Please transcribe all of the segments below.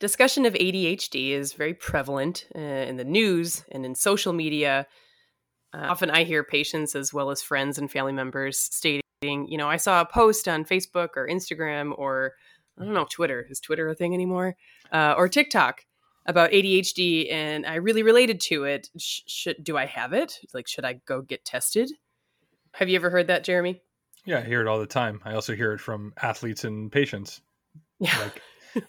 discussion of ADHD is very prevalent uh, in the news and in social media. Uh, often I hear patients as well as friends and family members stating, you know, I saw a post on Facebook or Instagram or I don't know, Twitter. Is Twitter a thing anymore? Uh, or TikTok about ADHD and I really related to it. Sh- should do I have it? Like should I go get tested? Have you ever heard that, Jeremy? Yeah, I hear it all the time. I also hear it from athletes and patients. Yeah. Like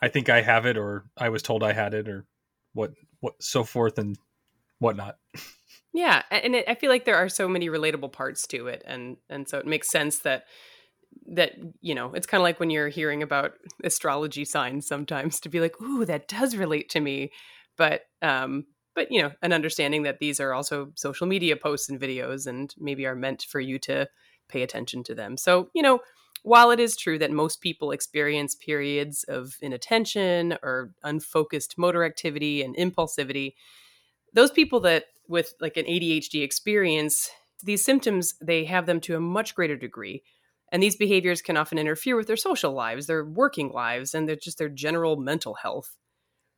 I think I have it or I was told I had it or what what so forth and whatnot. Yeah, and it, I feel like there are so many relatable parts to it and and so it makes sense that that you know it's kind of like when you're hearing about astrology signs sometimes to be like ooh that does relate to me but um but you know an understanding that these are also social media posts and videos and maybe are meant for you to pay attention to them so you know while it is true that most people experience periods of inattention or unfocused motor activity and impulsivity those people that with like an ADHD experience these symptoms they have them to a much greater degree and these behaviors can often interfere with their social lives, their working lives, and their, just their general mental health.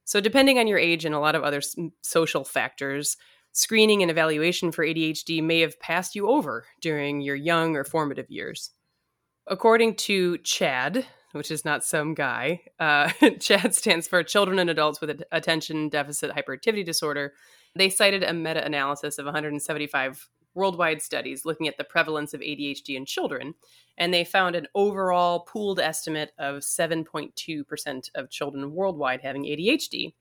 So, depending on your age and a lot of other social factors, screening and evaluation for ADHD may have passed you over during your young or formative years. According to Chad, which is not some guy, uh, CHADD stands for Children and Adults with Attention Deficit Hyperactivity Disorder. They cited a meta analysis of 175 worldwide studies looking at the prevalence of ADHD in children, and they found an overall pooled estimate of 7.2% of children worldwide having ADHD.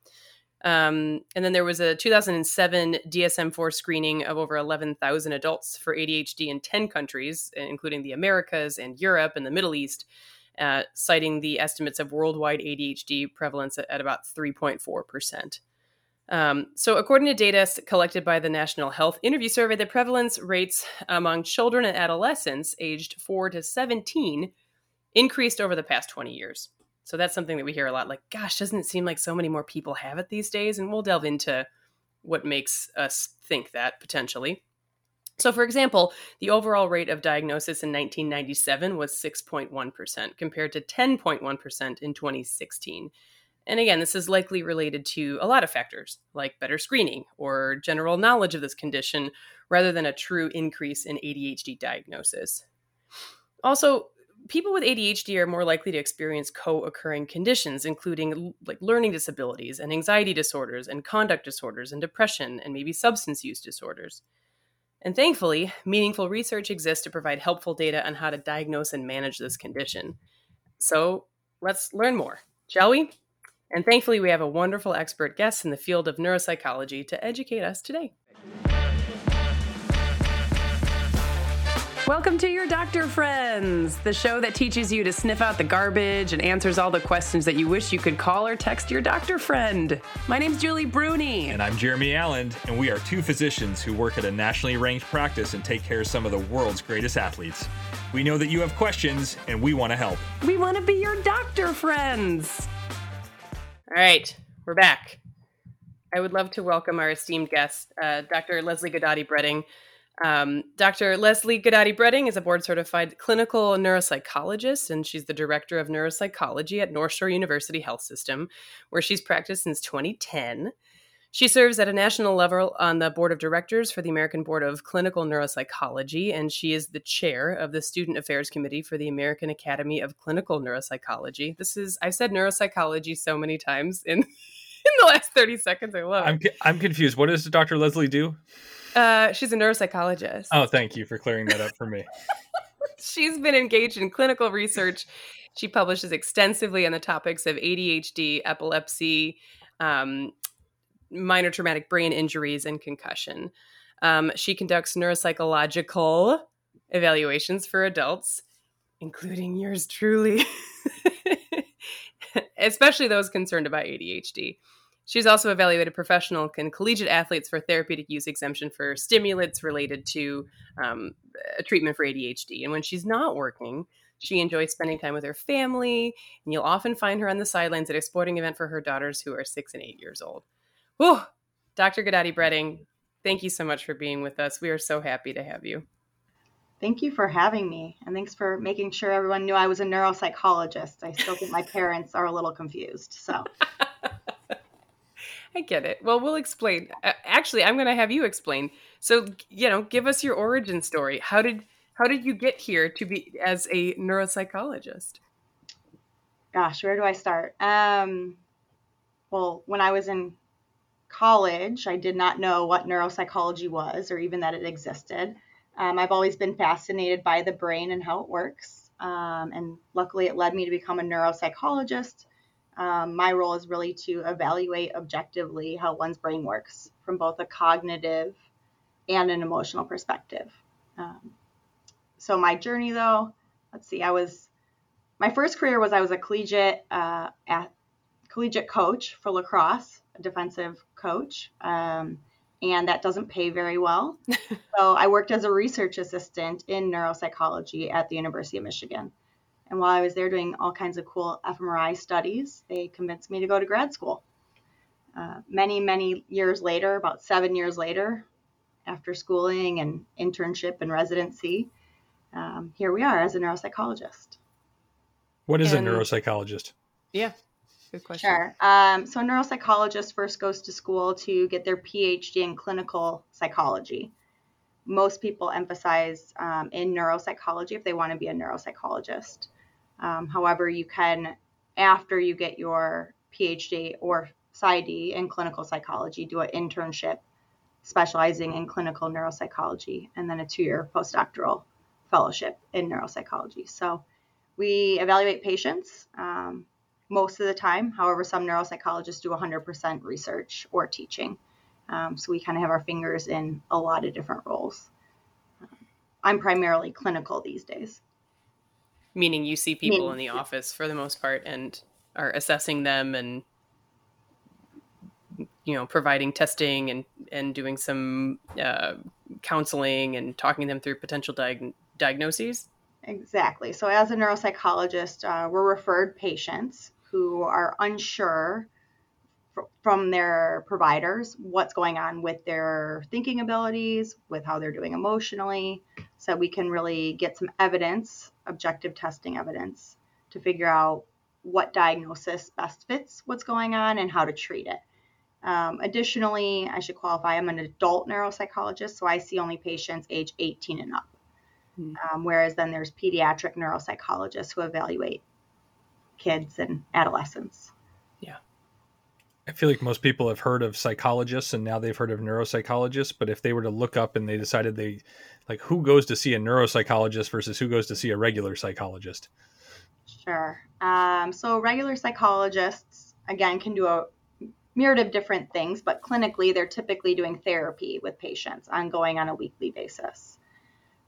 Um, and then there was a 2007 DSM 4 screening of over 11,000 adults for ADHD in 10 countries, including the Americas and Europe and the Middle East, uh, citing the estimates of worldwide ADHD prevalence at, at about 3.4%. Um, so, according to data collected by the National Health Interview Survey, the prevalence rates among children and adolescents aged 4 to 17 increased over the past 20 years. So, that's something that we hear a lot like, gosh, doesn't it seem like so many more people have it these days? And we'll delve into what makes us think that potentially. So, for example, the overall rate of diagnosis in 1997 was 6.1% compared to 10.1% in 2016. And again, this is likely related to a lot of factors, like better screening or general knowledge of this condition, rather than a true increase in ADHD diagnosis. Also, people with ADHD are more likely to experience co-occurring conditions including like learning disabilities and anxiety disorders and conduct disorders and depression and maybe substance use disorders. And thankfully, meaningful research exists to provide helpful data on how to diagnose and manage this condition. So, let's learn more, shall we? And thankfully, we have a wonderful expert guest in the field of neuropsychology to educate us today. Welcome to your Doctor Friends, the show that teaches you to sniff out the garbage and answers all the questions that you wish you could call or text your doctor friend. My name's Julie Bruni. And I'm Jeremy Allen, and we are two physicians who work at a nationally ranked practice and take care of some of the world's greatest athletes. We know that you have questions, and we want to help. We want to be your doctor friends. All right, we're back. I would love to welcome our esteemed guest, uh, Dr. Leslie Guidotti Breting. Um, Dr. Leslie Guidotti Breting is a board certified clinical neuropsychologist, and she's the director of neuropsychology at North Shore University Health System, where she's practiced since 2010. She serves at a national level on the board of directors for the American Board of Clinical Neuropsychology, and she is the chair of the Student Affairs Committee for the American Academy of Clinical Neuropsychology. This is, I've said neuropsychology so many times in, in the last 30 seconds. I love. I'm, I'm confused. What does Dr. Leslie do? Uh, she's a neuropsychologist. Oh, thank you for clearing that up for me. she's been engaged in clinical research. She publishes extensively on the topics of ADHD, epilepsy, um, minor traumatic brain injuries and concussion. Um, she conducts neuropsychological evaluations for adults, including yours truly, especially those concerned about ADHD. She's also evaluated professional and collegiate athletes for therapeutic use exemption for stimulants related to um, a treatment for ADHD. And when she's not working, she enjoys spending time with her family, and you'll often find her on the sidelines at a sporting event for her daughters who are six and eight years old. Whew. Dr. Guidotti Breting, thank you so much for being with us. We are so happy to have you. Thank you for having me. And thanks for making sure everyone knew I was a neuropsychologist. I still think my parents are a little confused. So I get it. Well, we'll explain. Actually, I'm going to have you explain. So, you know, give us your origin story. How did how did you get here to be as a neuropsychologist? Gosh, where do I start? Um, well, when I was in college, I did not know what neuropsychology was or even that it existed. Um, I've always been fascinated by the brain and how it works. Um, and luckily, it led me to become a neuropsychologist. Um, my role is really to evaluate objectively how one's brain works from both a cognitive and an emotional perspective. Um, so, my journey, though, let's see, I was my first career was I was a collegiate uh, collegiate coach for lacrosse, a defensive coach. Um, and that doesn't pay very well. so I worked as a research assistant in neuropsychology at the University of Michigan. And while I was there doing all kinds of cool fMRI studies, they convinced me to go to grad school. Uh, many, many years later, about seven years later, after schooling and internship and residency, um, here we are as a neuropsychologist. What is and, a neuropsychologist? Yeah. Good question. Sure. Um, so, a neuropsychologist first goes to school to get their PhD in clinical psychology. Most people emphasize um, in neuropsychology if they want to be a neuropsychologist. Um, however, you can, after you get your PhD or PsyD in clinical psychology, do an internship specializing in clinical neuropsychology, and then a two year postdoctoral fellowship in neuropsychology. So, we evaluate patients. Um, most of the time. However, some neuropsychologists do 100% research or teaching. Um, so we kind of have our fingers in a lot of different roles. I'm primarily clinical these days. Meaning you see people Meaning, in the office for the most part and are assessing them and you know providing testing and and doing some uh, counseling and talking them through potential diag- diagnoses. Exactly. So as a neuropsychologist uh, we're referred patients who are unsure from their providers what's going on with their thinking abilities, with how they're doing emotionally, so we can really get some evidence, objective testing evidence, to figure out what diagnosis best fits what's going on and how to treat it. Um, additionally, I should qualify I'm an adult neuropsychologist, so I see only patients age 18 and up. Mm-hmm. Um, whereas then there's pediatric neuropsychologists who evaluate kids and adolescents. Yeah. I feel like most people have heard of psychologists and now they've heard of neuropsychologists, but if they were to look up and they decided they like who goes to see a neuropsychologist versus who goes to see a regular psychologist? Sure. Um, so regular psychologists again can do a myriad of different things, but clinically they're typically doing therapy with patients ongoing on a weekly basis.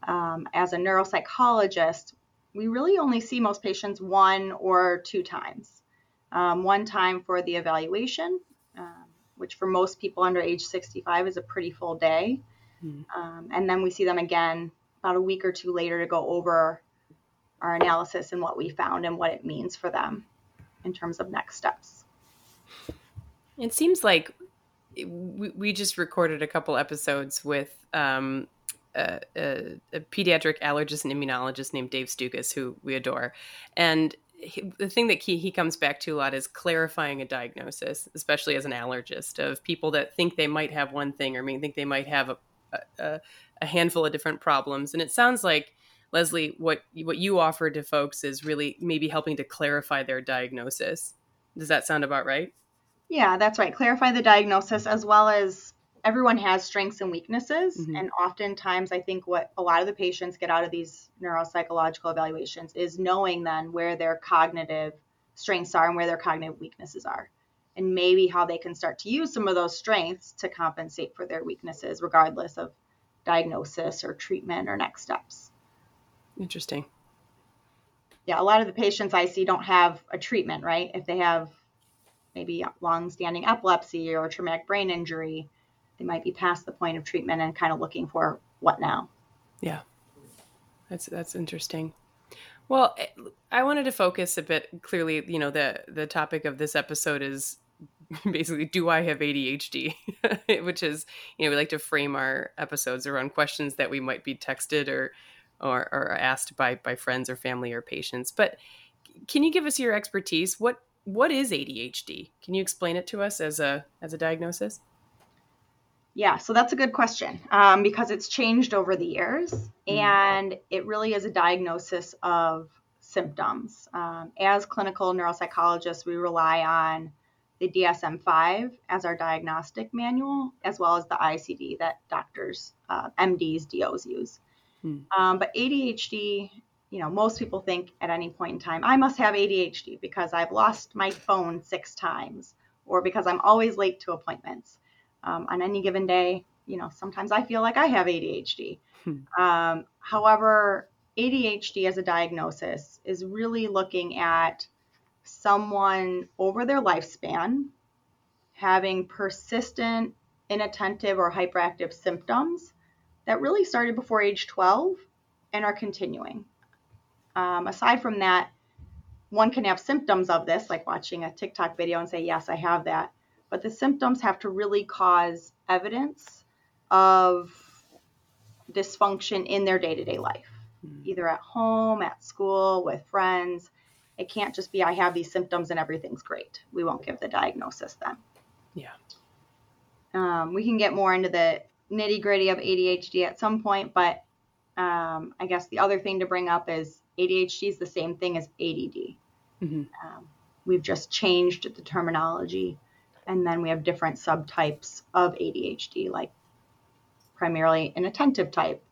Um, as a neuropsychologist, we really only see most patients one or two times. Um, one time for the evaluation, um, which for most people under age 65 is a pretty full day. Mm. Um, and then we see them again about a week or two later to go over our analysis and what we found and what it means for them in terms of next steps. It seems like we, we just recorded a couple episodes with um, a, a, a, pediatric allergist and immunologist named Dave Stukus, who we adore. And he, the thing that he, he comes back to a lot is clarifying a diagnosis, especially as an allergist, of people that think they might have one thing or may think they might have a, a, a handful of different problems. And it sounds like, Leslie, what, what you offer to folks is really maybe helping to clarify their diagnosis. Does that sound about right? Yeah, that's right. Clarify the diagnosis as well as everyone has strengths and weaknesses mm-hmm. and oftentimes i think what a lot of the patients get out of these neuropsychological evaluations is knowing then where their cognitive strengths are and where their cognitive weaknesses are and maybe how they can start to use some of those strengths to compensate for their weaknesses regardless of diagnosis or treatment or next steps. Interesting. Yeah a lot of the patients i see don't have a treatment right? If they have maybe long-standing epilepsy or traumatic brain injury they might be past the point of treatment and kind of looking for what now. Yeah. That's that's interesting. Well, eh, I wanted to focus a bit clearly, you know, the the topic of this episode is basically do I have ADHD? Which is, you know, we like to frame our episodes around questions that we might be texted or or, or asked by by friends or family or patients. But can you give us your expertise? What what is ADHD? Can you explain it to us as a as a diagnosis? Yeah, so that's a good question um, because it's changed over the years, mm-hmm. and it really is a diagnosis of symptoms. Um, as clinical neuropsychologists, we rely on the DSM 5 as our diagnostic manual, as well as the ICD that doctors, uh, MDs, DOs use. Hmm. Um, but ADHD, you know, most people think at any point in time, I must have ADHD because I've lost my phone six times or because I'm always late to appointments. Um, on any given day, you know, sometimes I feel like I have ADHD. Hmm. Um, however, ADHD as a diagnosis is really looking at someone over their lifespan having persistent inattentive or hyperactive symptoms that really started before age 12 and are continuing. Um, aside from that, one can have symptoms of this, like watching a TikTok video and say, Yes, I have that. But the symptoms have to really cause evidence of dysfunction in their day to day life, mm-hmm. either at home, at school, with friends. It can't just be, I have these symptoms and everything's great. We won't give the diagnosis then. Yeah. Um, we can get more into the nitty gritty of ADHD at some point, but um, I guess the other thing to bring up is ADHD is the same thing as ADD. Mm-hmm. Um, we've just changed the terminology, and then we have different subtypes of ADHD, like primarily inattentive type,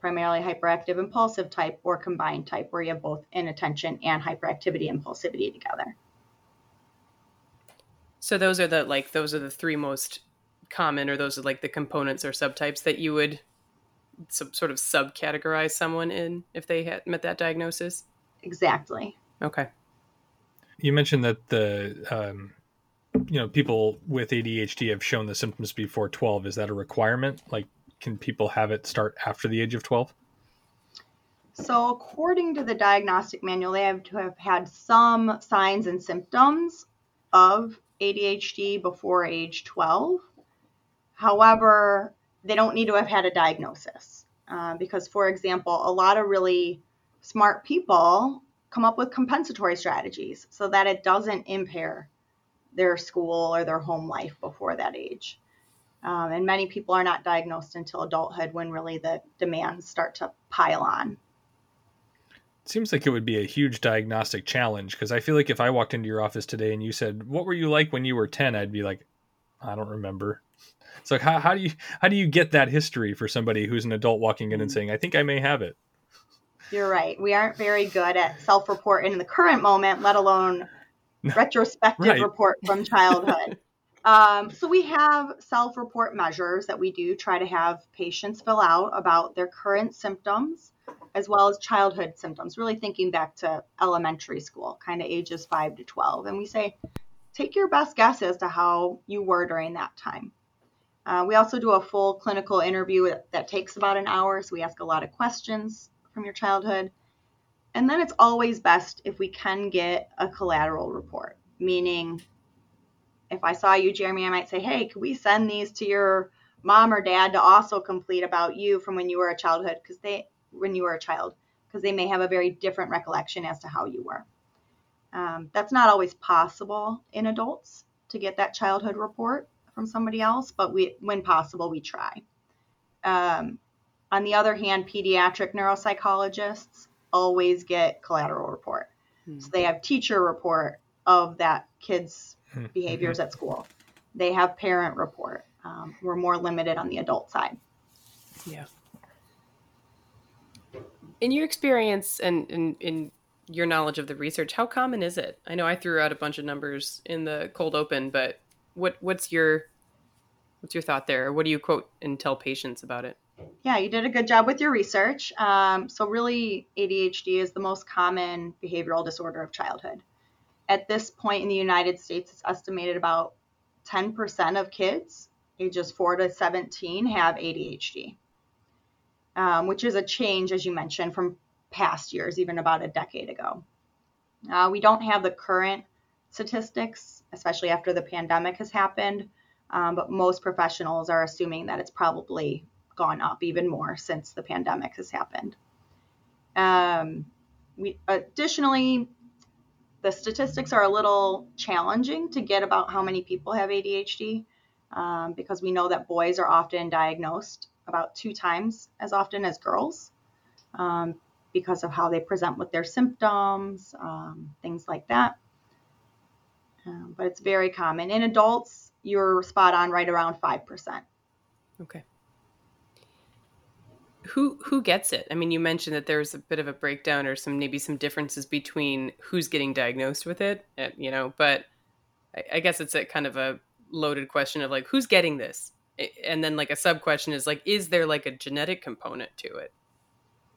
primarily hyperactive impulsive type, or combined type, where you have both inattention and hyperactivity impulsivity together. So those are the like those are the three most common, or those are like the components or subtypes that you would sub, sort of subcategorize someone in if they had met that diagnosis? Exactly. Okay. You mentioned that the um, you know people with ADHD have shown the symptoms before 12. Is that a requirement? Like, can people have it start after the age of 12? So, according to the diagnostic manual, they have to have had some signs and symptoms of ADHD before age 12. However, they don't need to have had a diagnosis. Uh, because, for example, a lot of really smart people come up with compensatory strategies so that it doesn't impair their school or their home life before that age. Um, and many people are not diagnosed until adulthood when really the demands start to pile on. It seems like it would be a huge diagnostic challenge because I feel like if I walked into your office today and you said, What were you like when you were 10? I'd be like, I don't remember. It's like how, how do you how do you get that history for somebody who's an adult walking in and mm. saying, "I think I may have it." You're right. We aren't very good at self-report in the current moment, let alone retrospective right. report from childhood. um, so we have self-report measures that we do try to have patients fill out about their current symptoms as well as childhood symptoms, really thinking back to elementary school, kind of ages 5 to 12. And we say, take your best guess as to how you were during that time. Uh, we also do a full clinical interview that takes about an hour, so we ask a lot of questions from your childhood. And then it's always best if we can get a collateral report, meaning if I saw you, Jeremy, I might say, hey, could we send these to your mom or dad to also complete about you from when you were a childhood because they when you were a child because they may have a very different recollection as to how you were. Um, that's not always possible in adults to get that childhood report from somebody else, but we, when possible, we try. Um, on the other hand, pediatric neuropsychologists always get collateral report. Mm-hmm. So they have teacher report of that kid's mm-hmm. behaviors at school. They have parent report. Um, we're more limited on the adult side. Yeah. In your experience and in, in your knowledge of the research, how common is it? I know I threw out a bunch of numbers in the cold open, but what what's your what's your thought there? What do you quote and tell patients about it? Yeah, you did a good job with your research. Um, so really, ADHD is the most common behavioral disorder of childhood. At this point in the United States, it's estimated about 10% of kids ages 4 to 17 have ADHD, um, which is a change, as you mentioned, from past years, even about a decade ago. Uh, we don't have the current statistics, especially after the pandemic has happened. Um, but most professionals are assuming that it's probably gone up even more since the pandemic has happened. Um, we additionally, the statistics are a little challenging to get about how many people have ADHD um, because we know that boys are often diagnosed about two times as often as girls um, because of how they present with their symptoms, um, things like that. Um, but it's very common. In adults, you're spot on right around 5%. Okay who who gets it? I mean, you mentioned that there's a bit of a breakdown or some maybe some differences between who's getting diagnosed with it, you know. But I, I guess it's a kind of a loaded question of like who's getting this, and then like a sub question is like, is there like a genetic component to it?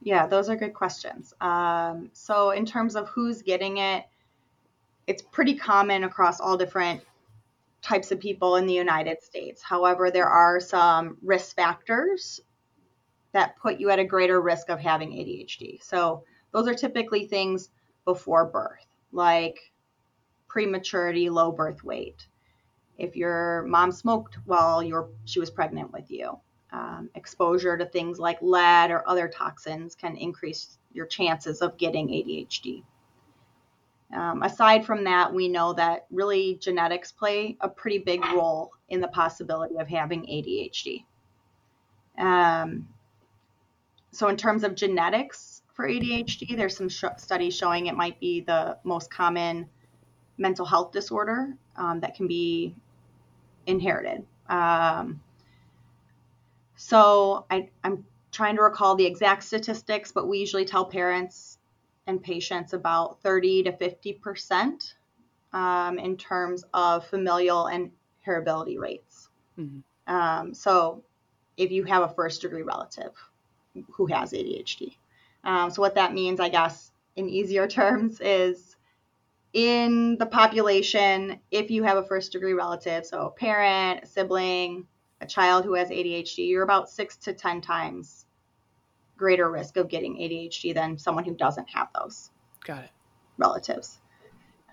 Yeah, those are good questions. Um, so in terms of who's getting it, it's pretty common across all different types of people in the United States. However, there are some risk factors that put you at a greater risk of having ADHD. So those are typically things before birth, like prematurity, low birth weight. If your mom smoked while you she was pregnant with you, um, exposure to things like lead or other toxins can increase your chances of getting ADHD. Um, aside from that, we know that really genetics play a pretty big role in the possibility of having ADHD. Um, so in terms of genetics for ADHD, there's some sh- studies showing it might be the most common mental health disorder um, that can be inherited. Um, so I, I'm trying to recall the exact statistics, but we usually tell parents and patients about 30 to 50 percent um, in terms of familial and heritability rates. Mm-hmm. Um, so if you have a first degree relative, who has ADHD. Um, so what that means, I guess, in easier terms, is in the population, if you have a first degree relative, so a parent, a sibling, a child who has ADHD, you're about six to 10 times greater risk of getting ADHD than someone who doesn't have those. Got it. Relatives.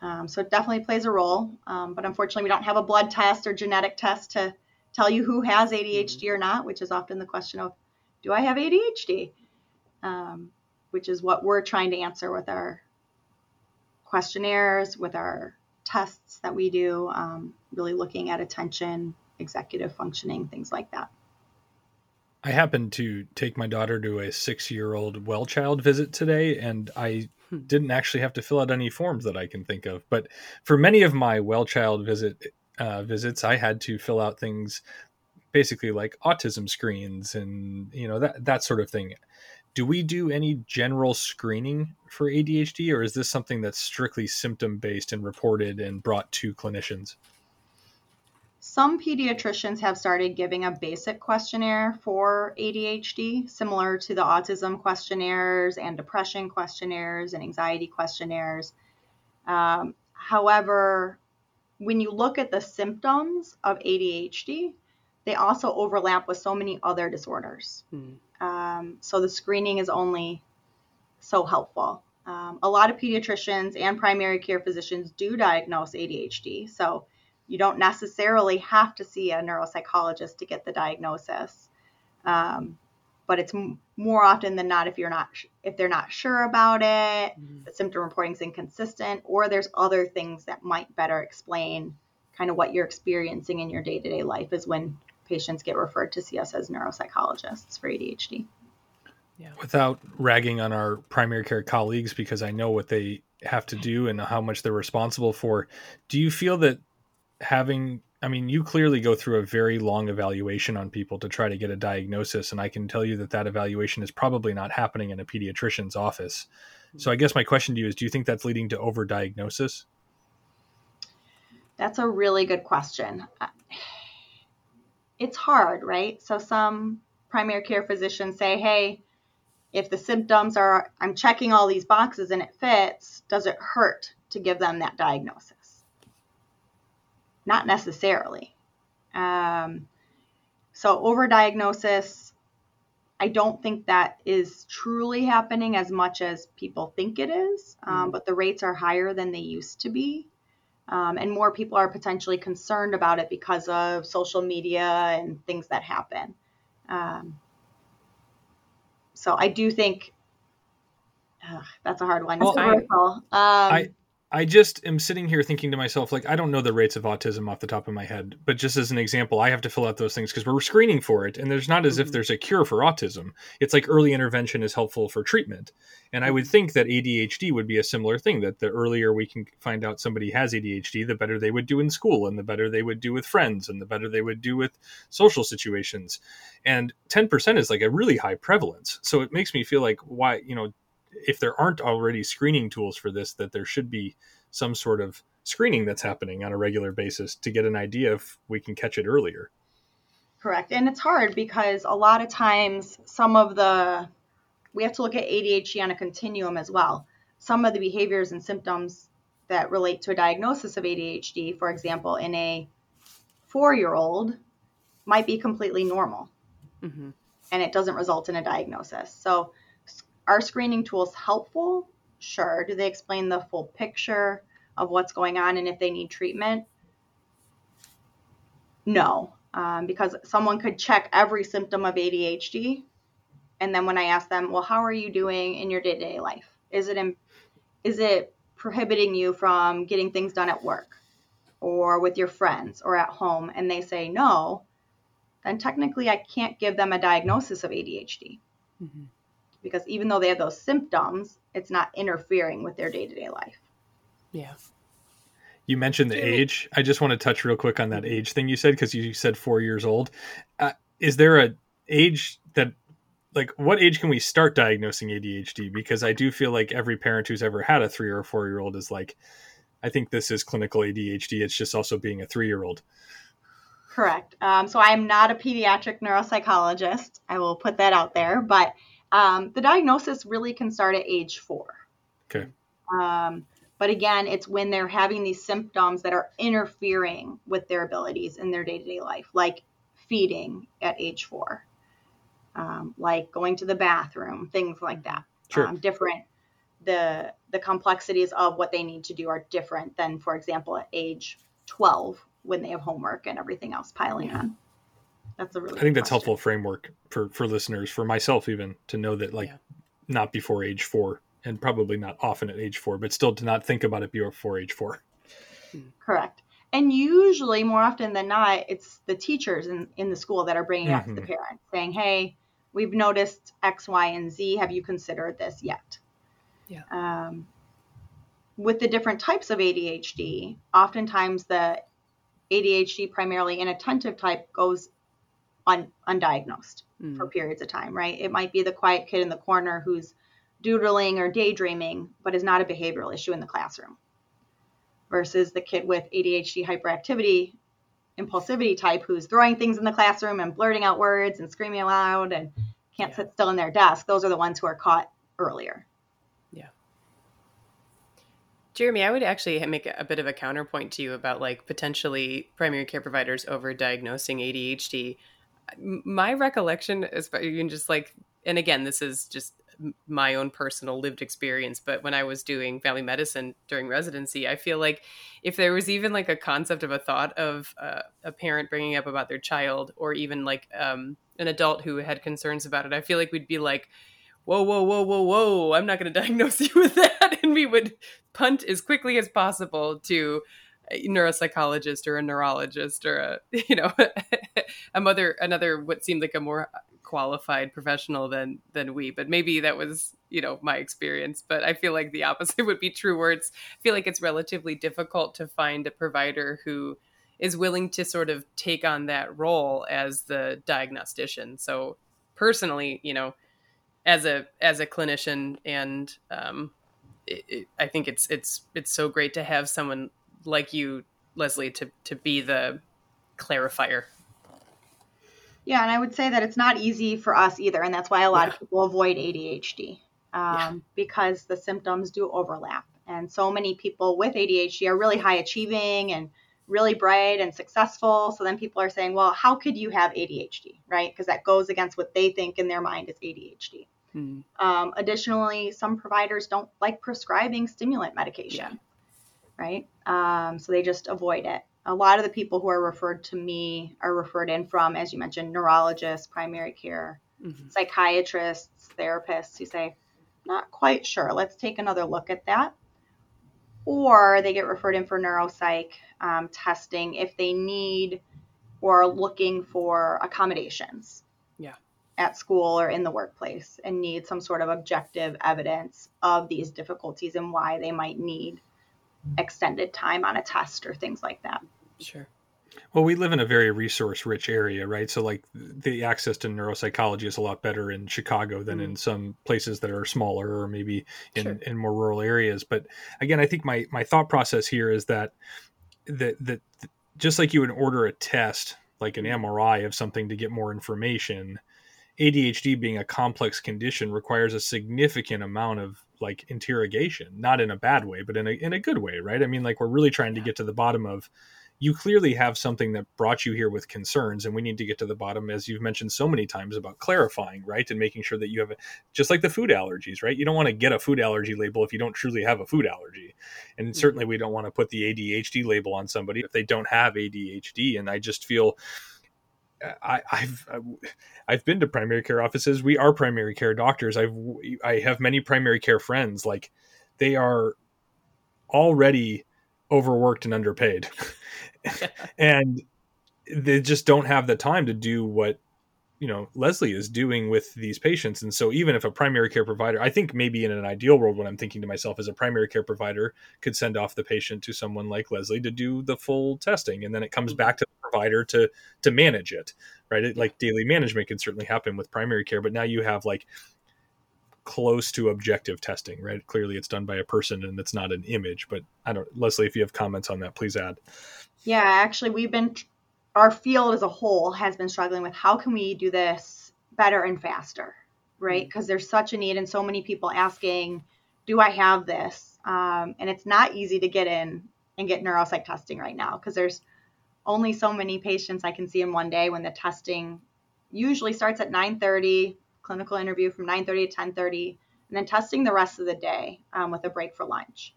Um, so it definitely plays a role. Um, but unfortunately, we don't have a blood test or genetic test to tell you who has ADHD or not, which is often the question of do I have ADHD? Um, which is what we're trying to answer with our questionnaires, with our tests that we do, um, really looking at attention, executive functioning, things like that. I happened to take my daughter to a six year old well child visit today, and I hmm. didn't actually have to fill out any forms that I can think of. But for many of my well child visit uh, visits, I had to fill out things basically like autism screens and you know that that sort of thing do we do any general screening for ADHD or is this something that's strictly symptom based and reported and brought to clinicians some pediatricians have started giving a basic questionnaire for ADHD, similar to the autism questionnaires and depression questionnaires and anxiety questionnaires. Um, however, when you look at the symptoms of ADHD, they also overlap with so many other disorders. Mm. Um, so the screening is only so helpful. Um, a lot of pediatricians and primary care physicians do diagnose ADHD, so you don't necessarily have to see a neuropsychologist to get the diagnosis. Um, but it's m- more often than not if you're not if they're not sure about it, mm-hmm. the symptom reporting is inconsistent, or there's other things that might better explain kind of what you're experiencing in your day-to-day life is when patients get referred to see us as neuropsychologists for ADHD. Yeah. Without ragging on our primary care colleagues, because I know what they have to do and how much they're responsible for, do you feel that having I mean, you clearly go through a very long evaluation on people to try to get a diagnosis, and I can tell you that that evaluation is probably not happening in a pediatrician's office. So, I guess my question to you is: Do you think that's leading to overdiagnosis? That's a really good question it's hard, right? So some primary care physicians say, hey, if the symptoms are, I'm checking all these boxes and it fits, does it hurt to give them that diagnosis? Not necessarily. Um, so, overdiagnosis, I don't think that is truly happening as much as people think it is, um, mm-hmm. but the rates are higher than they used to be. Um, and more people are potentially concerned about it because of social media and things that happen. Um, so I do think ugh, that's a hard one. Well, I, um, I, I just am sitting here thinking to myself, like, I don't know the rates of autism off the top of my head, but just as an example, I have to fill out those things because we're screening for it. And there's not as mm-hmm. if there's a cure for autism. It's like early intervention is helpful for treatment. And I would think that ADHD would be a similar thing that the earlier we can find out somebody has ADHD, the better they would do in school, and the better they would do with friends, and the better they would do with social situations. And 10% is like a really high prevalence. So it makes me feel like, why, you know, if there aren't already screening tools for this, that there should be some sort of screening that's happening on a regular basis to get an idea if we can catch it earlier. Correct. And it's hard because a lot of times some of the, we have to look at ADHD on a continuum as well. Some of the behaviors and symptoms that relate to a diagnosis of ADHD, for example, in a four year old, might be completely normal. Mm-hmm. And it doesn't result in a diagnosis. So are screening tools helpful? Sure. Do they explain the full picture of what's going on and if they need treatment? No, um, because someone could check every symptom of ADHD. And then when I ask them, well, how are you doing in your day to day life? Is it, in, is it prohibiting you from getting things done at work or with your friends or at home? And they say no, then technically I can't give them a diagnosis of ADHD. Mm-hmm because even though they have those symptoms, it's not interfering with their day to day life. Yeah. You mentioned the age. I just want to touch real quick on that age thing you said because you said four years old. Uh, is there a age that, like, what age can we start diagnosing ADHD? Because I do feel like every parent who's ever had a three or four year old is like, I think this is clinical ADHD. It's just also being a three year old. Correct. Um, so I'm not a pediatric neuropsychologist. I will put that out there, but um, the diagnosis really can start at age four. Okay. Um, but again, it's when they're having these symptoms that are interfering with their abilities in their day to day life, like feeding at age four, um, like going to the bathroom, things like that. Sure. Um, different. The the complexities of what they need to do are different than, for example, at age 12 when they have homework and everything else piling on. That's a really. I think that's question. helpful framework for for listeners, for myself even, to know that like yeah. not before age four, and probably not often at age four, but still to not think about it before age four. Correct. And usually, more often than not, it's the teachers in, in the school that are bringing mm-hmm. up to the mm-hmm. parents, saying, "Hey, we've noticed X, Y, and Z. Have you considered this yet?" Yeah. Um, with the different types of ADHD, oftentimes the ADHD, primarily inattentive type, goes un, undiagnosed mm. for periods of time, right? It might be the quiet kid in the corner who's doodling or daydreaming, but is not a behavioral issue in the classroom, versus the kid with ADHD hyperactivity, impulsivity type who's throwing things in the classroom and blurting out words and screaming aloud and can't yeah. sit still in their desk. Those are the ones who are caught earlier. Yeah. Jeremy, I would actually make a bit of a counterpoint to you about like potentially primary care providers over diagnosing ADHD my recollection is but you can just like and again this is just my own personal lived experience but when i was doing family medicine during residency i feel like if there was even like a concept of a thought of uh, a parent bringing up about their child or even like um, an adult who had concerns about it i feel like we'd be like whoa whoa whoa whoa whoa i'm not going to diagnose you with that. And we would punt as quickly as possible to neuropsychologist or a neurologist or a you know a mother another what seemed like a more qualified professional than than we but maybe that was you know my experience but i feel like the opposite would be true it's I feel like it's relatively difficult to find a provider who is willing to sort of take on that role as the diagnostician. So personally you know as a as a clinician and um it, it, I think it's it's it's so great to have someone like you, Leslie, to to be the clarifier. Yeah, and I would say that it's not easy for us either, and that's why a lot yeah. of people avoid ADHD um, yeah. because the symptoms do overlap, and so many people with ADHD are really high achieving and really bright and successful. So then people are saying, well, how could you have ADHD, right? Because that goes against what they think in their mind is ADHD. Hmm. Um, additionally, some providers don't like prescribing stimulant medication. Yeah right? Um, so they just avoid it. A lot of the people who are referred to me are referred in from, as you mentioned, neurologists, primary care, mm-hmm. psychiatrists, therapists who say, not quite sure. Let's take another look at that. or they get referred in for neuropsych um, testing if they need or are looking for accommodations. Yeah. At school or in the workplace and need some sort of objective evidence of these difficulties and why they might need extended time on a test or things like that. Sure. Well, we live in a very resource rich area, right? So, like, the access to neuropsychology is a lot better in Chicago than mm. in some places that are smaller or maybe in, sure. in more rural areas. But again, I think my, my thought process here is that, that, that just like you would order a test, like an MRI mm. of something to get more information, ADHD being a complex condition requires a significant amount of like interrogation, not in a bad way, but in a, in a good way, right? I mean, like, we're really trying to get to the bottom of, you clearly have something that brought you here with concerns and we need to get to the bottom as you've mentioned so many times about clarifying right and making sure that you have a, just like the food allergies right you don't want to get a food allergy label if you don't truly have a food allergy and mm-hmm. certainly we don't want to put the adhd label on somebody if they don't have adhd and i just feel I, have I've been to primary care offices. We are primary care doctors. I've I have many primary care friends. Like they are already overworked and underpaid. and they just don't have the time to do what you know Leslie is doing with these patients and so even if a primary care provider I think maybe in an ideal world what I'm thinking to myself is a primary care provider could send off the patient to someone like Leslie to do the full testing and then it comes mm-hmm. back to the provider to to manage it right it, like daily management can certainly happen with primary care but now you have like close to objective testing, right? Clearly, it's done by a person and it's not an image. But I don't, Leslie, if you have comments on that, please add. Yeah, actually, we've been, our field as a whole has been struggling with how can we do this better and faster, right? Because mm-hmm. there's such a need and so many people asking, do I have this? Um, and it's not easy to get in and get neuropsych testing right now because there's only so many patients I can see in one day when the testing usually starts at 9:30 clinical interview from 9:30 to 10:30, and then testing the rest of the day um, with a break for lunch.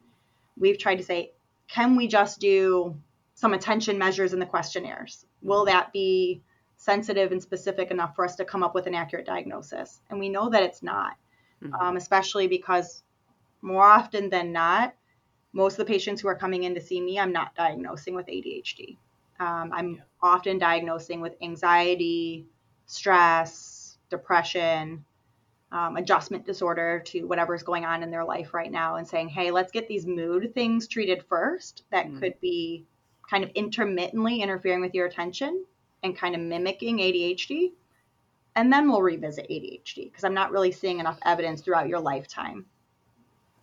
We've tried to say, can we just do some attention measures in the questionnaires? Will that be sensitive and specific enough for us to come up with an accurate diagnosis? And we know that it's not, mm-hmm. um, especially because more often than not, most of the patients who are coming in to see me, I'm not diagnosing with ADHD. Um, I'm yeah. often diagnosing with anxiety, stress, depression, um, adjustment disorder to whatever's going on in their life right now and saying, hey, let's get these mood things treated first that mm. could be kind of intermittently interfering with your attention and kind of mimicking ADHD. And then we'll revisit ADHD because I'm not really seeing enough evidence throughout your lifetime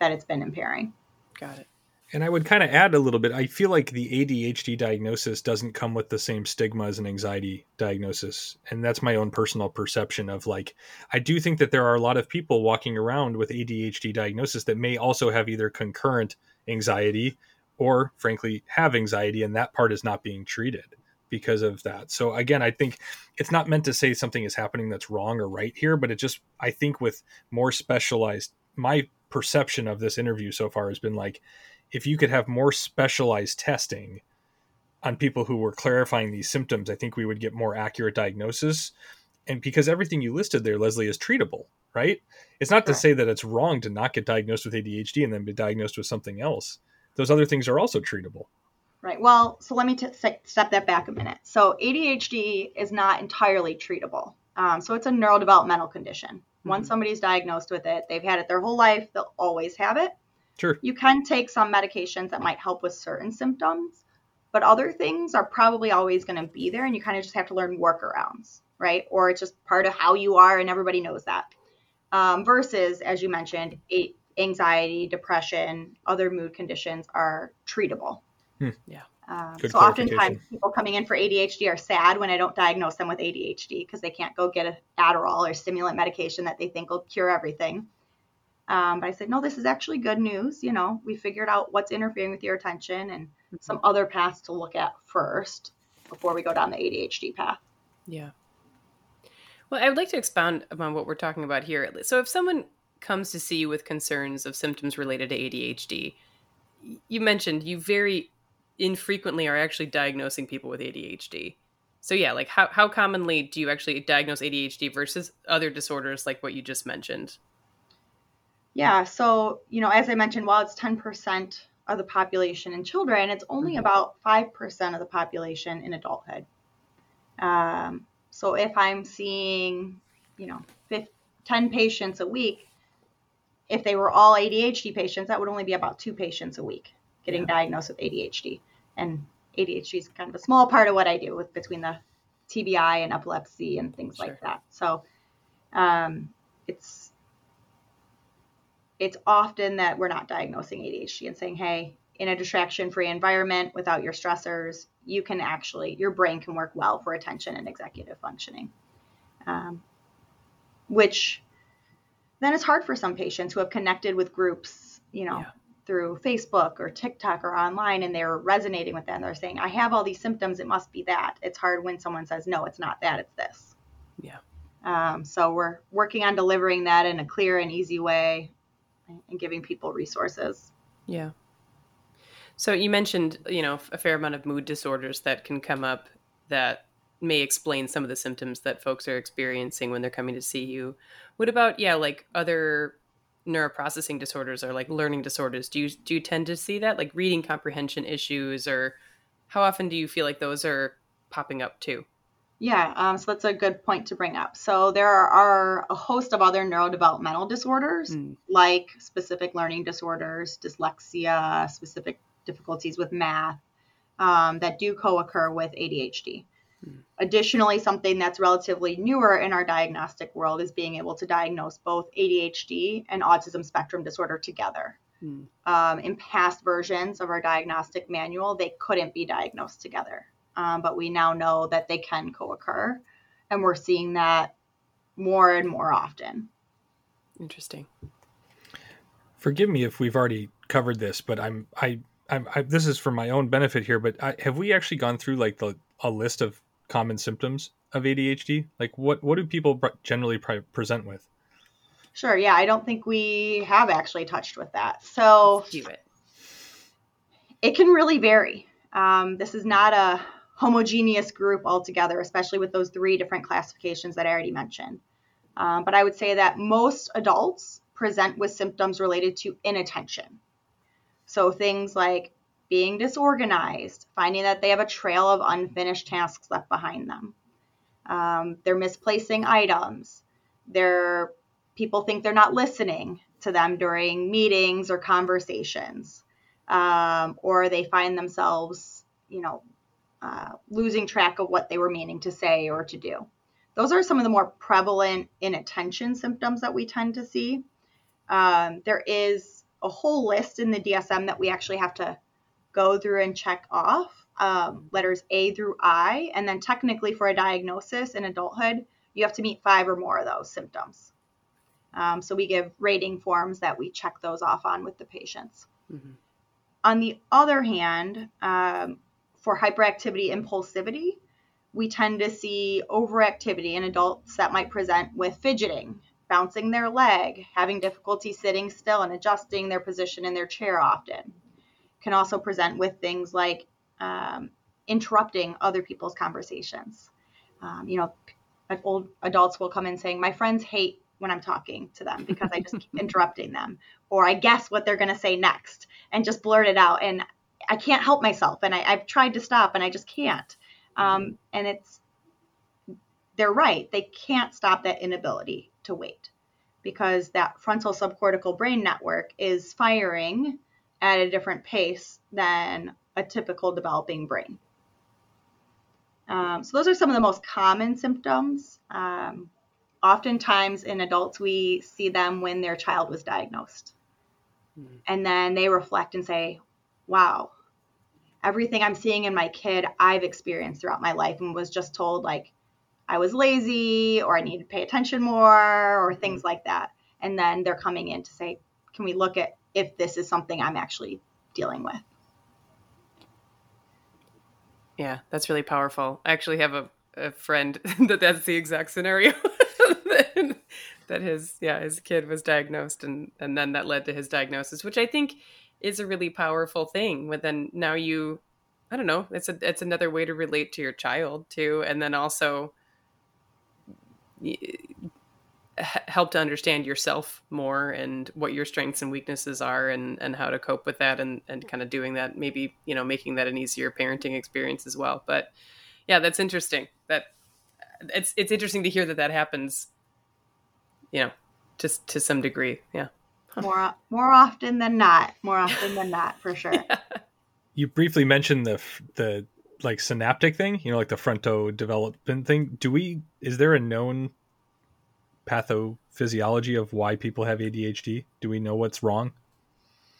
that it's been impairing. Got it. And I would kind of add a little bit. I feel like the ADHD diagnosis doesn't come with the same stigma as an anxiety diagnosis. And that's my own personal perception of like, I do think that there are a lot of people walking around with ADHD diagnosis that may also have either concurrent anxiety or, frankly, have anxiety, and that part is not being treated because of that. So, again, I think it's not meant to say something is happening that's wrong or right here, but it just, I think, with more specialized, my perception of this interview so far has been like, if you could have more specialized testing on people who were clarifying these symptoms, I think we would get more accurate diagnosis. And because everything you listed there, Leslie, is treatable, right? It's not to say that it's wrong to not get diagnosed with ADHD and then be diagnosed with something else. Those other things are also treatable. Right. Well, so let me t- step that back a minute. So ADHD is not entirely treatable. Um, so it's a neurodevelopmental condition. Mm-hmm. Once somebody's diagnosed with it, they've had it their whole life, they'll always have it. Sure. You can take some medications that might help with certain symptoms, but other things are probably always going to be there, and you kind of just have to learn workarounds, right? Or it's just part of how you are, and everybody knows that. Um, versus, as you mentioned, anxiety, depression, other mood conditions are treatable. Hmm. Yeah. Um, so oftentimes people coming in for ADHD are sad when I don't diagnose them with ADHD because they can't go get an Adderall or stimulant medication that they think will cure everything. Um, but I said, no, this is actually good news. You know, we figured out what's interfering with your attention and mm-hmm. some other paths to look at first before we go down the ADHD path. Yeah. Well, I would like to expound upon what we're talking about here. So, if someone comes to see you with concerns of symptoms related to ADHD, you mentioned you very infrequently are actually diagnosing people with ADHD. So, yeah, like how, how commonly do you actually diagnose ADHD versus other disorders like what you just mentioned? Yeah, so, you know, as I mentioned, while it's 10% of the population in children. It's only Mhm. about 5% of the population in adulthood. Um, so if I'm seeing, you know, 15, 10 patients a week, if they were all ADHD patients, that would only be about two patients a week getting Yeah. diagnosed with ADHD. And ADHD is kind of a small part of what I do with between the TBI and epilepsy and things Sure. like that. So um, it's it's often that we're not diagnosing ADHD and saying, hey, in a distraction-free environment without your stressors, you can actually your brain can work well for attention and executive functioning. Um, which then is hard for some patients who have connected with groups, you know, Yeah. through Facebook or TikTok or online, and they're resonating with them. They're saying, I have all these symptoms, it must be that. It's hard when someone says, no, it's not that, it's this. Yeah. Um, so we're working on delivering that in a clear and easy way and giving people resources. Yeah. So you mentioned, you know, a fair amount of mood disorders that can come up that may explain some of the symptoms that folks are experiencing when they're coming to see you. What about, yeah, like other neuroprocessing disorders or like learning disorders? Do you do you tend to see that, like reading comprehension issues, or how often do you feel like those are popping up too? Yeah, um, so that's a good point to bring up. So there are a host of other neurodevelopmental disorders, Mm. like specific learning disorders, dyslexia, specific difficulties with math, um, that do co-occur with ADHD. Hmm. Additionally, something that's relatively newer in our diagnostic world is being able to diagnose both ADHD and autism spectrum disorder together. Mm. Um, in past versions of our diagnostic manual, they couldn't be diagnosed together. Um, but we now know that they can co occur, and we're seeing that more and more often. Interesting. Forgive me if we've already covered this, but I'm I I'm I, this is for my own benefit here. But I, have we actually gone through like the a list of common symptoms of ADHD? Like what what do people pre- generally pre- present with? Sure, yeah, I don't think we have actually touched with that. So Do it. it can really vary. Um, this is not a homogeneous group altogether, especially with those three different classifications that I already mentioned. Um, but I would say that most adults present with symptoms related to inattention. So things like being disorganized, finding that they have a trail of unfinished tasks left behind them. Um, they're misplacing items. They're people think they're not listening to them during meetings or conversations um, or they find themselves, you know, uh, losing track of what they were meaning to say or to do. Those are some of the more prevalent inattention symptoms that we tend to see. Um, there is a whole list in the DSM that we actually have to go through and check off um, letters A through I. And then, technically, for a diagnosis in adulthood, you have to meet five or more of those symptoms. Um, so, we give rating forms that we check those off on with the patients. Mhm. On the other hand, um, for hyperactivity impulsivity, we tend to see overactivity in adults that might present with fidgeting, bouncing their leg, having difficulty sitting still and adjusting their position in their chair often. Can also present with things like um, interrupting other people's conversations. Um, you know, old adults will come in saying, My friends hate when I'm talking to them because I just keep interrupting them, or I guess what they're going to say next and just blurt it out. And I can't help myself. And I, have tried to stop and I just can't. Um, and it's, they're right. They can't stop that inability to wait because that frontal subcortical brain network is firing at a different pace than a typical developing brain. Um, so, those are some of the most common symptoms. Um, oftentimes in adults, we see them when their child was diagnosed. Mhm. And then they reflect and say, wow, everything I'm seeing in my kid, I've experienced throughout my life and was just told, like, I was lazy or I needed to pay attention more or mm-hmm. things like that. And then they're coming in to say, can we look at if this is something I'm actually dealing with? Yeah, that's really powerful. I actually have a, a friend that that's the exact scenario. that his yeah his kid was diagnosed and and then that led to his diagnosis, which I think is a really powerful thing. But then now you, I don't know, it's a it's another way to relate to your child too, and then also help to understand yourself more and what your strengths and weaknesses are and and how to cope with that and and kind of doing that maybe you know making that an easier parenting experience as well but yeah that's interesting that it's it's interesting to hear that that happens you know just to some degree yeah more more often than not more often than not for sure yeah. you briefly mentioned the the like synaptic thing you know like the fronto development thing do we is there a known pathophysiology of why people have ADHD? Do we know what's wrong?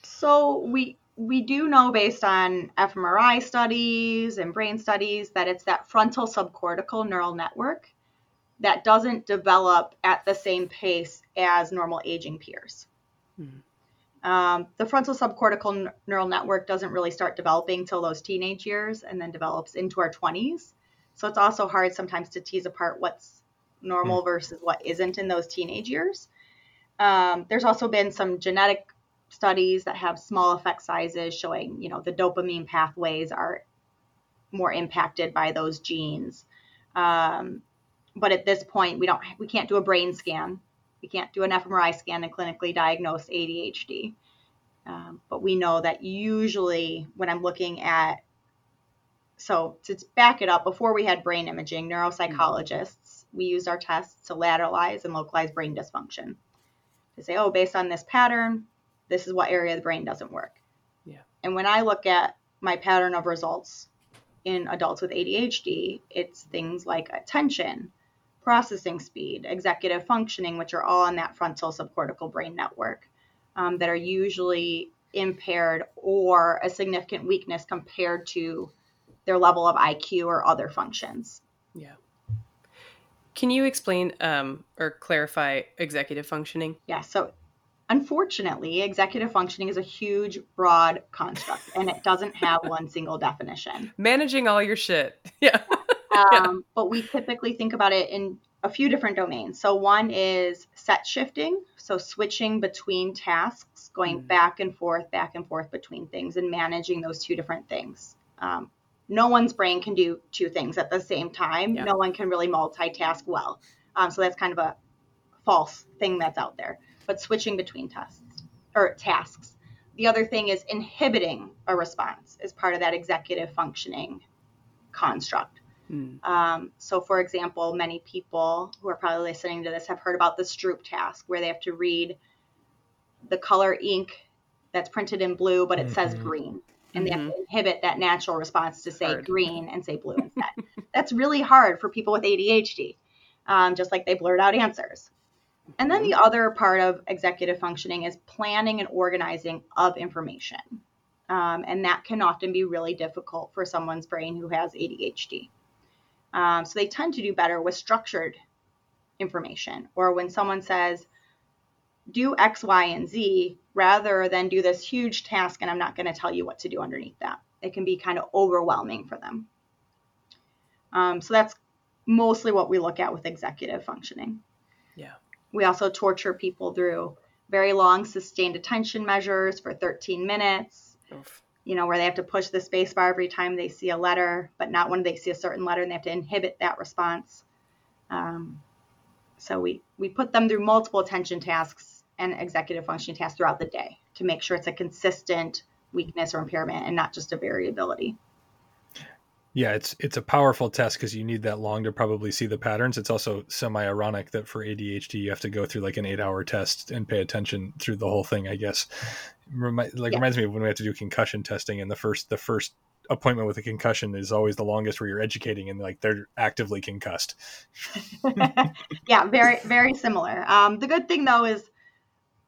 So we we do know based on fMRI studies and brain studies that it's that frontal subcortical neural network that doesn't develop at the same pace as normal aging peers. Mm-hmm. Um, the frontal subcortical n- neural network doesn't really start developing till those teenage years and then develops into our 20s. So it's also hard sometimes to tease apart what's normal mm. versus what isn't in those teenage years. Um, there's also been some genetic studies that have small effect sizes showing, you know, the dopamine pathways are more impacted by those genes. Um, but at this point, we don't, we can't do a brain scan. We can't do an fMRI scan and clinically diagnose ADHD. Um, but we know that usually when I'm looking at, so to back it up, before we had brain imaging, neuropsychologists we used our tests to lateralize and localize brain dysfunction. To say, oh, based on this pattern, this is what area of the brain doesn't work. Yeah. And when I look at my pattern of results in adults with ADHD, it's things like attention, processing speed, executive functioning, which are all on that frontal subcortical brain network um, that are usually impaired or a significant weakness compared to their level of IQ or other functions. Yeah. Can you explain um, or clarify executive functioning? Yeah. So, unfortunately, executive functioning is a huge, broad construct, and it doesn't have one single definition. Managing all your shit. Yeah. Um, yeah. But we typically think about it in a few different domains. So, one is set shifting, so switching between tasks, going mm back and forth, back and forth between things, and managing those two different things. Um, no one's brain can do two things at the same time. Yeah. No one can really multitask well. Um, so that's kind of a false thing that's out there. But switching between tests or tasks. The other thing is inhibiting a response as part of that executive functioning construct. Mm. Um, so, for example, many people who are probably listening to this have heard about the Stroop task, where they have to read the color ink that's printed in blue, but it mm-hmm. says green and mm-hmm. they have to mm-hmm. inhibit that natural response to say hard. green and say blue instead. That's really hard for people with ADHD, um, just like they blurt out answers. And then the mm-hmm. other part of executive functioning is planning and organizing of information. Um, and that can often be really difficult for someone's brain who has ADHD. Um, so they tend to do better with structured information. Or when someone says, do X, Y, and Z rather than do this huge task and I'm not going to tell you what to do underneath that. It can be kind of overwhelming for them. Um, so that's mostly what we look at with executive functioning. Yeah. We also torture people through very long sustained attention measures for 13 minutes. Oof. You know, where they have to push the space bar every time they see a letter, but not when they see a certain letter, and they have to inhibit that response. Um, so we we put them through multiple attention tasks and executive functioning tasks throughout the day to make sure it's a consistent weakness or impairment and not just a variability. Yeah, it's it's a powerful test because you need that long to probably see the patterns. It's also semi-ironic that for ADHD you have to go through like an eight-hour test and pay attention through the whole thing. I guess, Remi- like yeah. reminds me of when we have to do concussion testing, and the first the first appointment with a concussion is always the longest where you're educating and like they're actively concussed. yeah, very very similar. Um, the good thing though is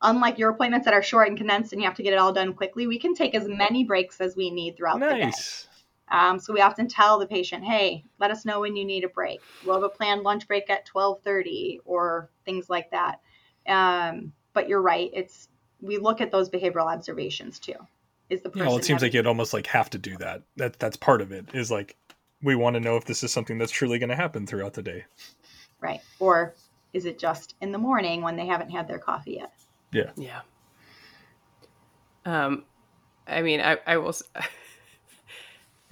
unlike your appointments that are short and condensed and you have to get it all done quickly, we can take as many breaks as we need throughout nice. the day. Um, so we often tell the patient, "Hey, let us know when you need a break. We'll have a planned lunch break at 12:30 or things like that." Um, but you're right; it's we look at those behavioral observations too. Is the person? Yeah, well, it seems like you'd almost like have to do that. That that's part of it. Is like we want to know if this is something that's truly going to happen throughout the day. Right. Or is it just in the morning when they haven't had their coffee yet? Yeah. Yeah. Um, I mean, I, I will,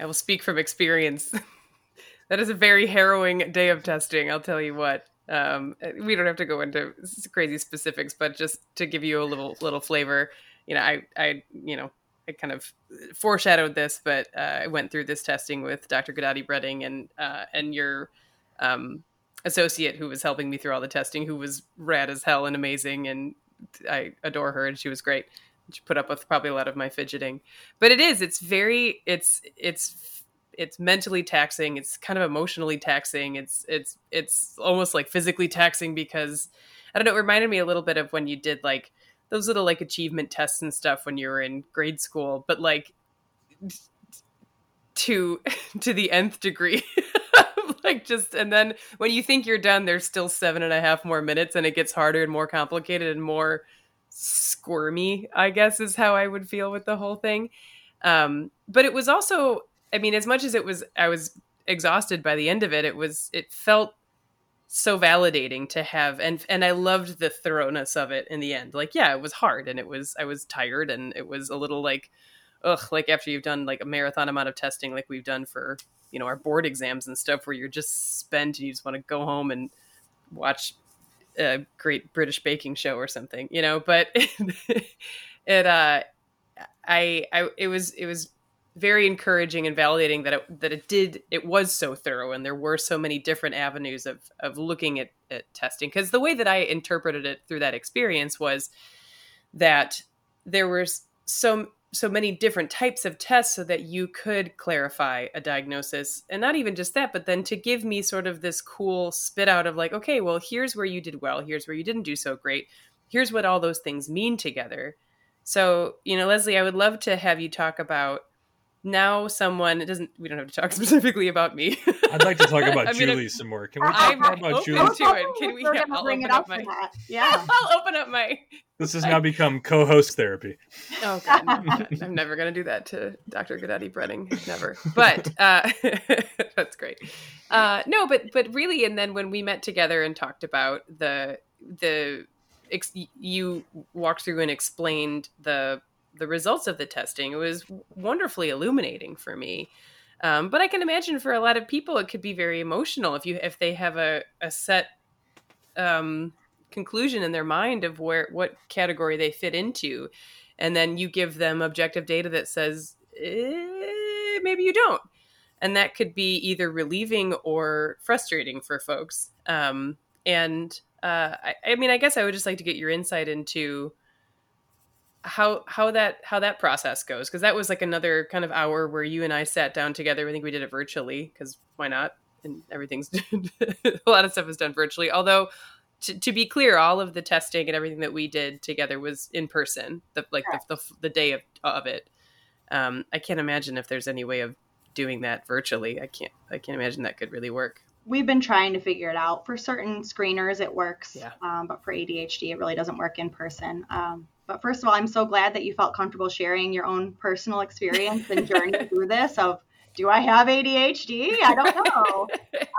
I will speak from experience. that is a very harrowing day of testing. I'll tell you what. Um, we don't have to go into crazy specifics, but just to give you a little little flavor, you know, I I you know I kind of foreshadowed this, but uh, I went through this testing with Dr. Guidotti Breting and uh, and your um, associate who was helping me through all the testing, who was rad as hell and amazing, and I adore her, and she was great. Put up with probably a lot of my fidgeting, but it is it's very it's it's it's mentally taxing. It's kind of emotionally taxing. It's it's it's almost like physically taxing because I don't know. It reminded me a little bit of when you did like those little like achievement tests and stuff when you were in grade school, but like to to the nth degree. like just and then when you think you're done, there's still seven and a half more minutes, and it gets harder and more complicated and more squirmy. I guess is how I would feel with the whole thing. Um, but it was also, I mean, as much as it was, I was exhausted by the end of it. It was, it felt so validating to have and and I loved the thoroughness of it in the end. Like yeah, it was hard and it was I was tired and it was a little like ugh, like after you've done like a marathon amount of testing like we've done for, you know, our board exams and stuff where you're just spent and you just want to go home and watch a great British baking show or something, you know, but it uh I I it was it was very encouraging and validating that it that it did it was so thorough and there were so many different avenues of of looking at, at testing. Because the way that I interpreted it through that experience was that there were so so many different types of tests so that you could clarify a diagnosis. And not even just that but then to give me sort of this cool spit out of like okay well here's where you did well. Here's where you didn't do so great. Here's what all those things mean together. So you know leslie i would love to have you talk about now someone it doesn't we don't have to talk specifically about me. I'd like to talk about I julie some more. Can we talk I'm about julie? to it. Can we yeah, I'll open up, my yeah. I'll open up my this has now become co-host therapy. Oh god, god. i'm never going to do that to dr Guidotti breting never. But uh that's great. Uh no but but really and then when we met together and talked about the the you walked through and explained the the results of the testing. It was wonderfully illuminating for me. Um, but I can imagine for a lot of people, it could be very emotional if you if they have a, a set um, conclusion in their mind of where what category they fit into, and then you give them objective data that says eh, maybe you don't, and that could be either relieving or frustrating for folks. Um, and uh, I, I mean, I guess I would just like to get your insight into how how that how that process goes because that was like another kind of hour where you and I sat down together. I think we did it virtually because why not? And everything's a lot of stuff is done virtually. Although to, to, be clear, all of the testing and everything that we did together was in person. The like the, the, the day of of it. Um, I can't imagine if there's any way of doing that virtually. I can't I can't imagine that could really work. We've been trying to figure it out. For certain screeners, it works. Yeah. Um, but for ADHD, it really doesn't work in person. Um, but first of all, I'm so glad that you felt comfortable sharing your own personal experience and journey through this of do I have ADHD? I don't know.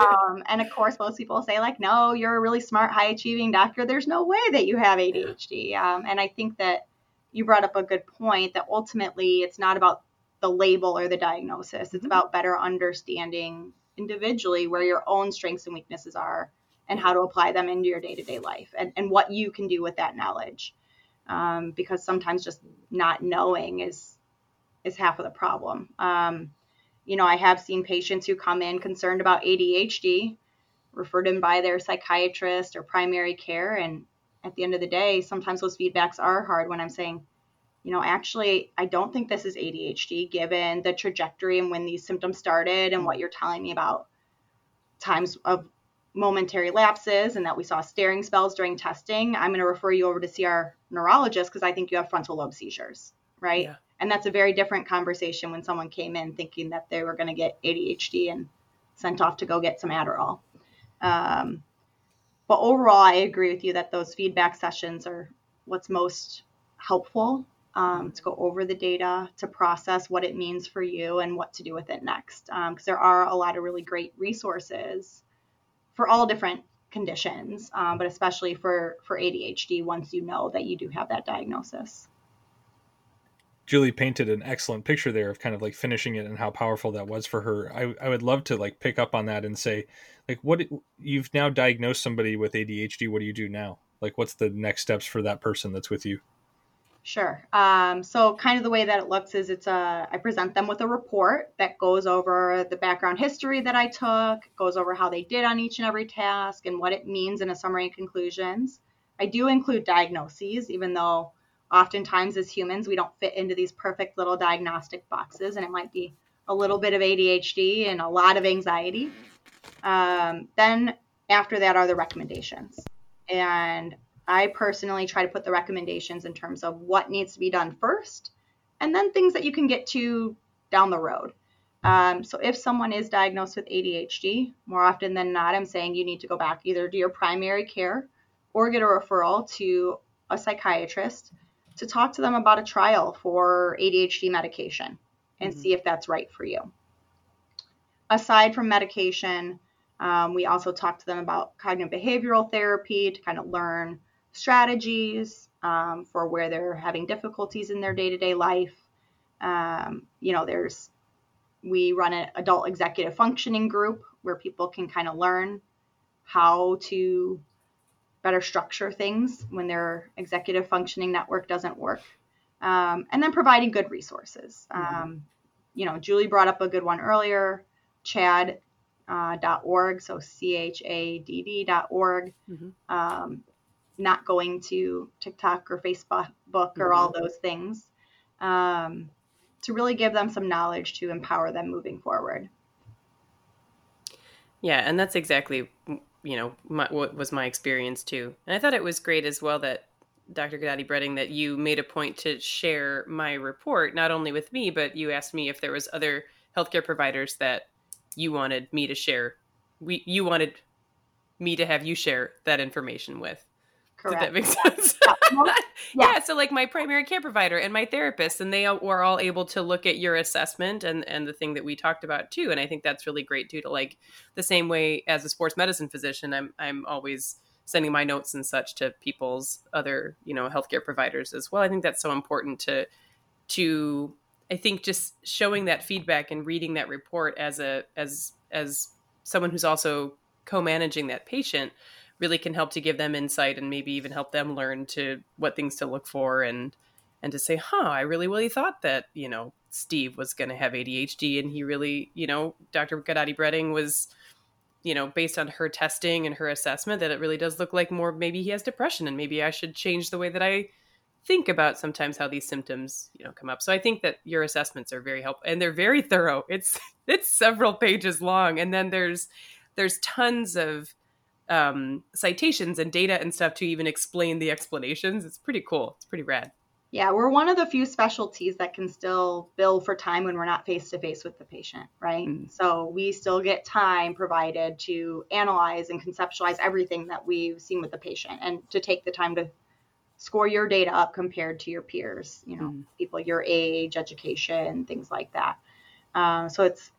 um, and of course, most people say like, no, you're a really smart, high achieving doctor. There's no way that you have ADHD. Um, and I think that you brought up a good point that ultimately it's not about the label or the diagnosis. It's mm-hmm. about better understanding individually where your own strengths and weaknesses are and how to apply them into your day to day life and, and what you can do with that knowledge um, because sometimes just not knowing is is half of the problem. Um, you know, I have seen patients who come in concerned about ADHD, referred in by their psychiatrist or primary care, and at the end of the day, sometimes those feedbacks are hard when I'm saying, you know, actually, I don't think this is ADHD given the trajectory and when these symptoms started and what you're telling me about times of momentary lapses and that we saw staring spells during testing, I'm going to refer you over to see our neurologist because I think you have frontal lobe seizures, right? Yeah. And that's a very different conversation when someone came in thinking that they were going to get ADHD and sent off to go get some Adderall. Um, but overall, I agree with you that those feedback sessions are what's most helpful um, to go over the data, to process what it means for you and what to do with it next. Because um, there are a lot of really great resources for all different conditions, um, but especially for for ADHD once you know that you do have that diagnosis. Julie painted an excellent picture there of kind of like finishing it and how powerful that was for her. I, I would love to like pick up on that and say, like, what you've now diagnosed somebody with ADHD. What do you do now? Like, what's the next steps for that person that's with you? Sure. Um, so, kind of the way that it looks is it's a I present them with a report that goes over the background history that I took, goes over how they did on each and every task, and what it means in a summary and conclusions. I do include diagnoses, even though oftentimes as humans we don't fit into these perfect little diagnostic boxes, and it might be a little bit of ADHD and a lot of anxiety. Um, then after that are the recommendations, and I personally try to put the recommendations in terms of what needs to be done first, and then things that you can get to down the road. Um, so if someone is diagnosed with ADHD, more often than not, I'm saying you need to go back either to your primary care or get a referral to a psychiatrist to talk to them about a trial for ADHD medication and mm-hmm. see if that's right for you. Aside from medication, um, we also talk to them about cognitive behavioral therapy to kind of learn strategies um, for where they're having difficulties in their day-to-day life. Um, you know, there's we run an adult executive functioning group where people can kind of learn how to better structure things when their executive functioning network doesn't work. Um, and then providing good resources. Mm-hmm. Um, you know, Julie brought up a good one earlier, chadd.org, uh, so C H A D D.org. Mm-hmm. Um, not going to TikTok or Facebook or mm-hmm. all those things um, to really give them some knowledge to empower them moving forward. Yeah, and that's exactly you know my, what was my experience too. And I thought it was great as well that Dr. Guidotti Breting that you made a point to share my report not only with me, but you asked me if there was other healthcare providers that you wanted me to share. We you wanted me to have you share that information with. Correct. Did that make sense? yeah. yeah. So like my primary care provider and my therapist, and they were all able to look at your assessment and and the thing that we talked about too. And I think that's really great too. To like the same way as a sports medicine physician, I'm I'm always sending my notes and such to people's other you know healthcare providers as well. I think that's so important to to I think just showing that feedback and reading that report as a as as someone who's also co-managing that patient really can help to give them insight and maybe even help them learn to what things to look for and and to say, huh, I really, really thought that, you know, Steve was going to have ADHD. And he really, you know, Dr. Guidotti Breting was, you know, based on her testing and her assessment, that it really does look like more maybe he has depression and maybe I should change the way that I think about sometimes how these symptoms, you know, come up. So I think that your assessments are very helpful and they're very thorough. It's it's several pages long and then there's there's tons of um, citations and data and stuff to even explain the explanations. It's pretty cool. It's pretty rad. Yeah, we're one of the few specialties that can still bill for time when we're not face to face with the patient, right? Mm. So we still get time provided to analyze and conceptualize everything that we've seen with the patient and to take the time to score your data up compared to your peers, you know, mm. people your age, education, things like that. Um, so it's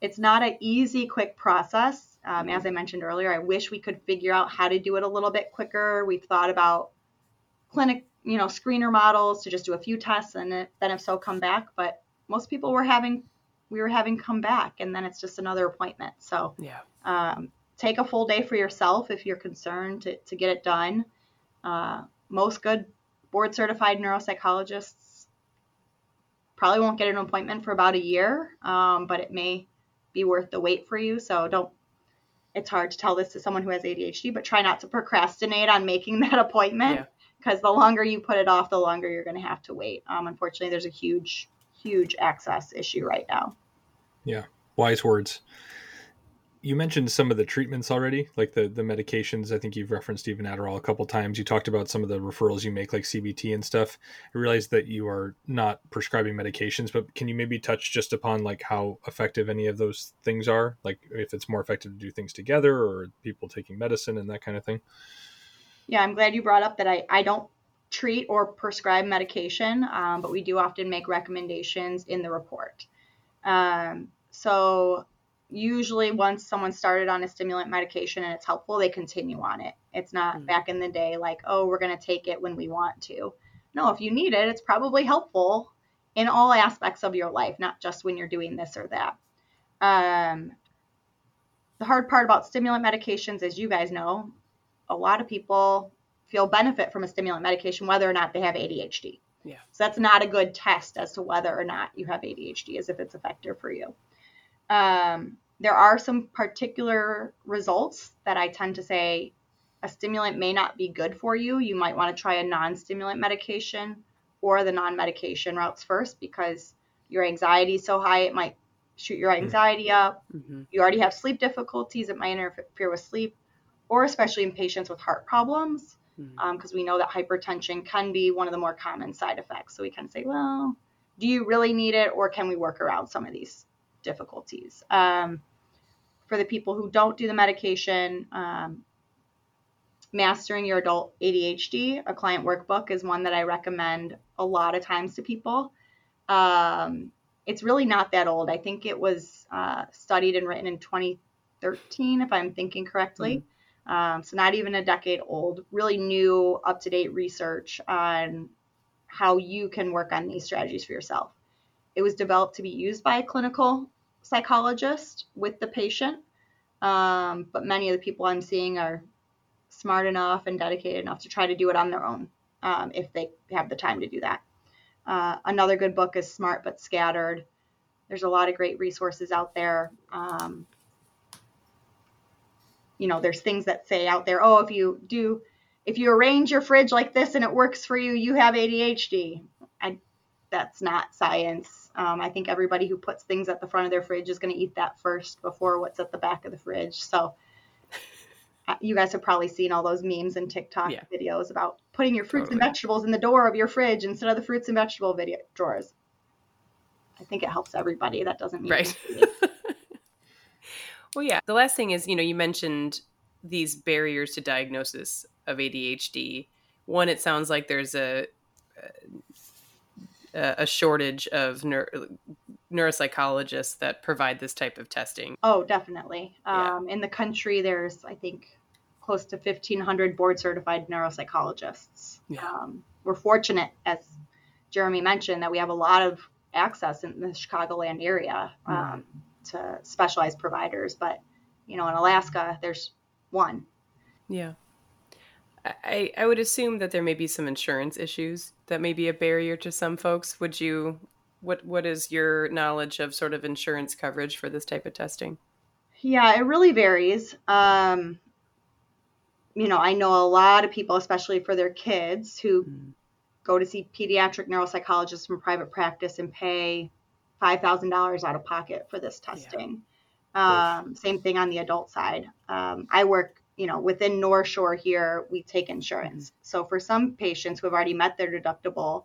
it's not an easy, quick process um, as I mentioned earlier, I wish we could figure out how to do it a little bit quicker. We've thought about clinic, you know, screener models to just do a few tests and then if so come back. But most people were having, we were having come back and then it's just another appointment. So yeah, um, take a full day for yourself if you're concerned to, to get it done. Uh, most good board certified neuropsychologists probably won't get an appointment for about a year, um, but it may be worth the wait for you. So don't it's hard to tell this to someone who has ADHD, but try not to procrastinate on making that appointment because yeah. the longer you put it off, the longer you're going to have to wait. Um, unfortunately, there's a huge, huge access issue right now. Yeah, wise words you mentioned some of the treatments already, like the the medications. I think you've referenced even Adderall a couple times. You talked about some of the referrals you make, like CBT and stuff. I realize that you are not prescribing medications, but can you maybe touch just upon like how effective any of those things are? Like if it's more effective to do things together, or people taking medicine and that kind of thing. Yeah, I'm glad you brought up that I I don't treat or prescribe medication, um, but we do often make recommendations in the report. Um, so usually once someone started on a stimulant medication and it's helpful, they continue on it. It's not mm-hmm. back in the day like, oh, we're going to take it when we want to. No, if you need it, it's probably helpful in all aspects of your life, not just when you're doing this or that. Um, the hard part about stimulant medications, as you guys know, a lot of people feel benefit from a stimulant medication whether or not they have ADHD. Yeah. So that's not a good test as to whether or not you have ADHD, as if it's effective for you. Um, there are some particular results that I tend to say a stimulant may not be good for you. You might want to try a non stimulant medication or the non medication routes first because your anxiety is so high, it might shoot your anxiety up. Mm-hmm. You already have sleep difficulties, it might interfere with sleep, or especially in patients with heart problems, because Mhm. um, we know that hypertension can be one of the more common side effects. So we can say, well, do you really need it, or can we work around some of these difficulties? Um, for the people who don't do the medication, um, Mastering Your Adult ADHD, a client workbook, is one that I recommend a lot of times to people. Um, it's really not that old. I think it was uh, studied and written in 2013, if I'm thinking correctly. Um, so, not even a decade old. Really new, up to date research on how you can work on these strategies for yourself. It was developed to be used by a clinical psychologist with the patient, um, but many of the people I'm seeing are smart enough and dedicated enough to try to do it on their own um, if they have the time to do that. Uh, another good book is Smart But Scattered. There's a lot of great resources out there. Um, you know, there's things that say out there, oh, if you do, if you arrange your fridge like this and it works for you, you have ADHD. I, that's not science. Um, I think everybody who puts things at the front of their fridge is going to eat that first before what's at the back of the fridge. So, uh, you guys have probably seen all those memes and TikTok Yeah. videos about putting your fruits and vegetables in the door of your fridge instead of the fruits and vegetable video drawers. I think it helps everybody. That doesn't mean Right. well, yeah. The last thing is, you know, you mentioned these barriers to diagnosis of ADHD. One, it sounds like there's a a, a shortage of neur- neuropsychologists that provide this type of testing. Oh, definitely. Yeah. Um, in the country, there's I think close to 1,500 board certified neuropsychologists. Yeah. Um, we're fortunate, as Jeremy mentioned, that we have a lot of access in the Chicagoland area um, to specialized providers. But you know, in Alaska, there's one. Yeah. I, I would assume that there may be some insurance issues that may be a barrier to some folks. Would you what what is your knowledge of sort of insurance coverage for this type of testing? Yeah, it really varies. Um, you know, I know a lot of people, especially for their kids, who Mm. go to see pediatric neuropsychologists from private practice and pay five thousand dollars out of pocket for this testing. Um, same thing on the adult side. Um, I work, you know, within NorthShore here, we take insurance. So for some patients who have already met their deductible,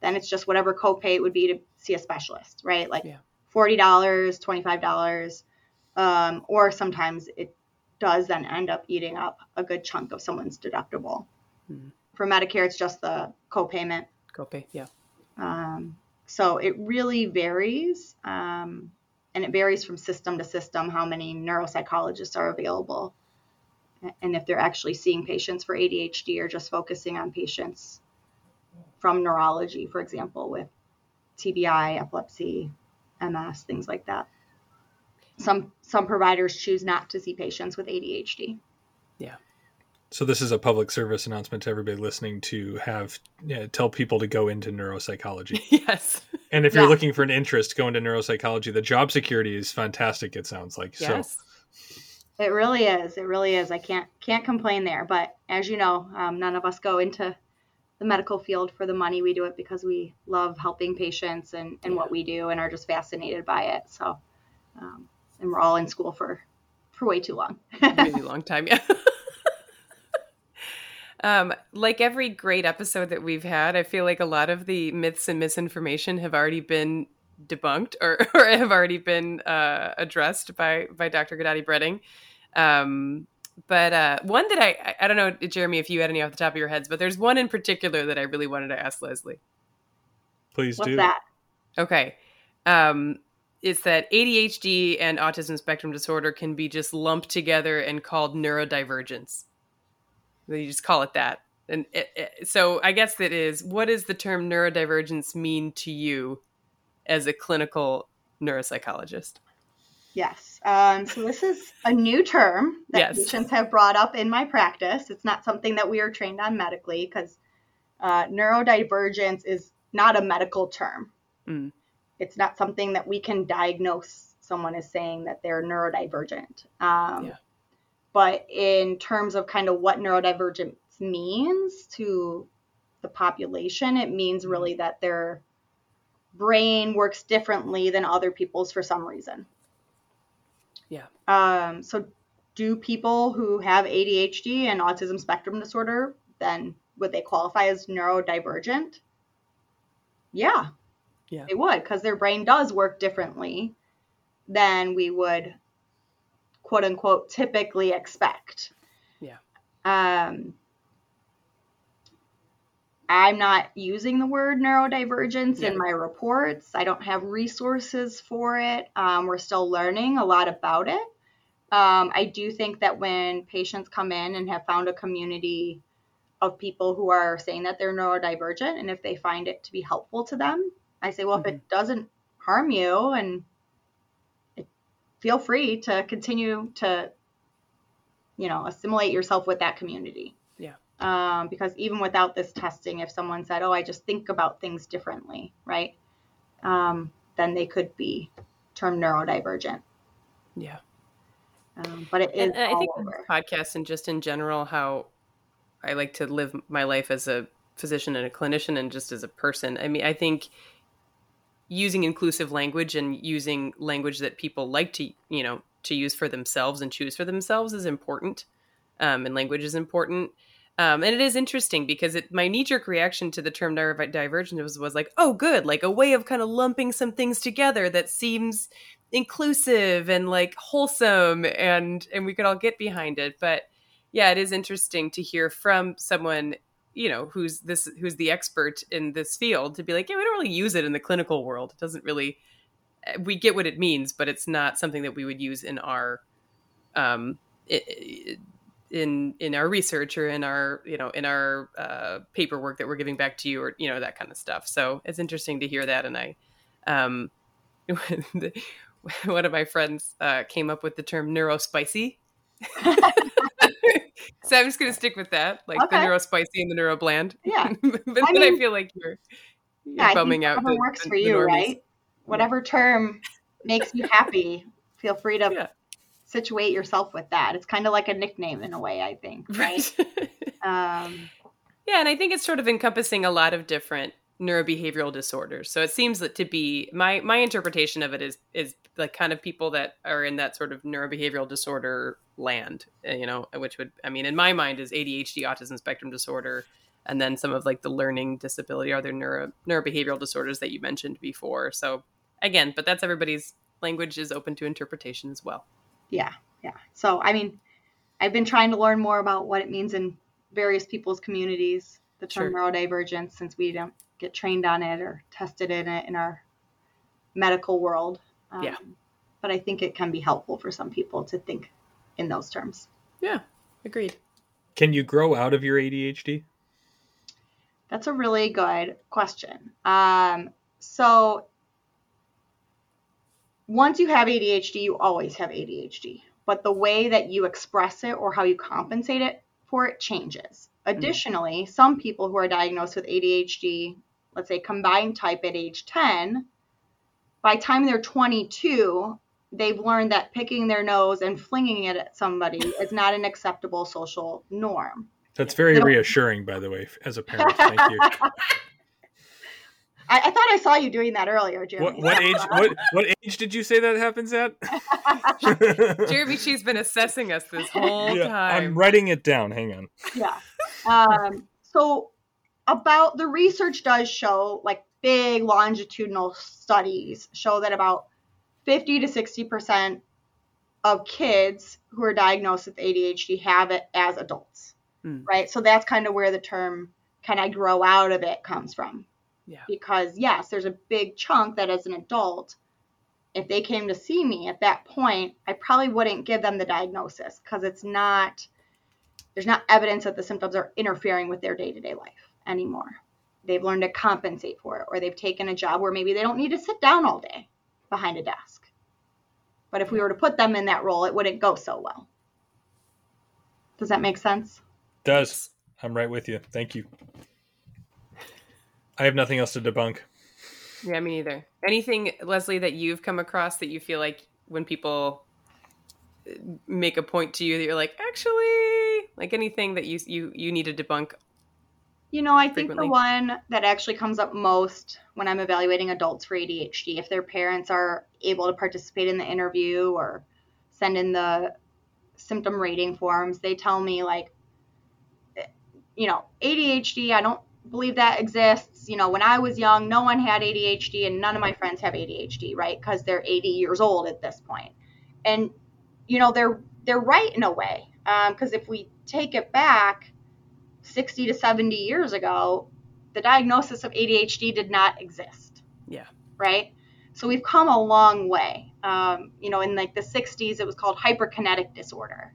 then it's just whatever copay it would be to see a specialist, right? Like Yeah. forty dollars, twenty five dollars, um, or sometimes it does then end up eating up a good chunk of someone's deductible. Mhm. For Medicare, it's just the copayment. Copay, yeah. Um, so it really varies, um, and it varies from system to system how many neuropsychologists are available, and if they're actually seeing patients for ADHD or just focusing on patients from neurology, for example, with TBI, epilepsy, MS, things like that. Some some providers choose not to see patients with ADHD. Yeah. So this is a public service announcement to everybody listening to have yeah, tell people to go into neuropsychology. yes. And if you're Yeah. looking for an interest, go into neuropsychology. The job security is fantastic. It sounds like Yes. It really is. It really is. I can't can't complain there. But as you know, um, none of us go into the medical field for the money. We do it because we love helping patients and, and what we do and are just fascinated by it. So, um, and we're all in school for for way too long. Really long time, yeah. um, like every great episode that we've had, I feel like a lot of the myths and misinformation have already been debunked or, or have already been uh, addressed by by Dr. Guidotti Breting. Um, but uh, one that I, I I don't know, Jeremy, if you had any off the top of your heads, but there's one in particular that I really wanted to ask Leslie. Please What's do. that? Okay. Um, it's that ADHD and autism spectrum disorder can be just lumped together and called neurodivergence. You just call it that. And it, it, so I guess that is what does the term neurodivergence mean to you as a clinical neuropsychologist? Yes. Um, so this is a new term that Yes. patients have brought up in my practice. It's not something that we are trained on medically because uh, neurodivergence is not a medical term. Mm. It's not something that we can diagnose someone as saying that they're neurodivergent. Um, Yeah. But in terms of kind of what neurodivergence means to the population, it means Mm-hmm. really that their brain works differently than other people's for some reason. Yeah. Um, so, do people who have ADHD and autism spectrum disorder then would they qualify as neurodivergent? Yeah. Yeah. They would because their brain does work differently than we would quote unquote typically expect. Yeah. Um, I'm not using the word neurodivergence Yeah. in my reports. I don't have resources for it. Um, we're still learning a lot about it. Um, I do think that when patients come in and have found a community of people who are saying that they're neurodivergent, and if they find it to be helpful to them, I say, well, if it doesn't harm you, and it, feel free to continue to, you know, assimilate yourself with that community. Yeah. Um, because even without this testing, if someone said, "Oh, I just think about things differently," right, um, then they could be termed neurodivergent. Yeah. Um, but it is And I think over. podcasts and just in general how I like to live my life as a physician and a clinician and just as a person. I mean, I think using inclusive language and using language that people like to, you know, to use for themselves and choose for themselves is important. Um, and language is important. Um, and it is interesting because it, my knee jerk reaction to the term neurodivergent was, was like, oh, good, like a way of kind of lumping some things together that seems inclusive and like wholesome and and we could all get behind it. But yeah it is interesting to hear from someone you know who's this who's the expert in this field to be like yeah we don't really use it in the clinical world. It doesn't really eh, we get what it means but it's not something that we would use in our um in in our research or in our you know in our uh, paperwork that we're giving back to you or you know that kind of stuff so it's interesting to hear that and i um one of my friends uh, came up with the term neurospicy. so I'm just going to stick with that, like the neurospicy and the neurobland. Yeah. but then I, mean- feel like you're, you're Yeah, I bumming out whatever the, works the- for you, right? Whatever term makes you happy, feel free to Yeah. Situate yourself with that. It's kind of like a nickname in a way, I think, right? um, yeah, and I think it's sort of encompassing a lot of different neurobehavioral disorders. So it seems that to be my my interpretation of it is is like kind of people that are in that sort of neurobehavioral disorder land, uh, you know, which would I mean in my mind is ADHD, autism spectrum disorder, and then some of like the learning disability are there neuro neurobehavioral disorders that you mentioned before. So again, but that's everybody's language is open to interpretation as well. Yeah, yeah. So, I mean, I've been trying to learn more about what it means in various people's communities, the term Sure. neurodivergence, since we don't get trained on it or tested in it in our medical world. Um, Yeah. But I think it can be helpful for some people to think in those terms. Yeah, agreed. Can you grow out of your ADHD? That's a really good question. Um, so once you have ADHD, you always have ADHD, but the way that you express it or how you compensate it for it changes. Mm-hmm. Additionally, some people who are diagnosed with ADHD, let's say combined type at age 10, by the time they're 22, they've learned that picking their nose and flinging it at somebody is not an acceptable social norm. That's very It'll- reassuring, by the way, as a parent. Thank you. I, I thought I saw you doing that earlier, Jeremy. What, what age? What what age did you say that happens at? Jeremy, she's been assessing us this whole Yeah, time. I'm writing it down. Hang on. yeah. Um, so about the research does show like big longitudinal studies show that about 50 to 60 percent of kids who are diagnosed with ADHD have it as adults, Hmm. right? So that's kind of where the term "can I grow out of it" comes from. Yeah. Because yes, there's a big chunk that as an adult, if they came to see me at that point, I probably wouldn't give them the diagnosis because it's not there's not evidence that the symptoms are interfering with their day-to-day life anymore. They've learned to compensate for it, or they've taken a job where maybe they don't need to sit down all day behind a desk. But if we were to put them in that role, it wouldn't go so well. Does that make sense? Does. I'm right with you. Thank you. I have nothing else to debunk. Yeah, me neither. Anything, Leslie, that you've come across that you feel like when people uh, make a point to you that you're like, actually, like anything that you you you need to debunk? You know, I think the one that actually comes up most when I'm evaluating adults for ADHD, if their parents are able to participate in the interview or send in the symptom rating forms, they tell me like, you know, ADHD, I don't believe that exists. You know, when I was young, no one had ADHD and none of my friends have ADHD, right? Because they're 80 years old at this point. And, you know, they're they're right in a way. Because um, if we take it back 60 to 70 years ago, the diagnosis of ADHD did not exist. Yeah. Right? So we've come a long way. Um, you know, in like the 60s, it was called hyperkinetic disorder.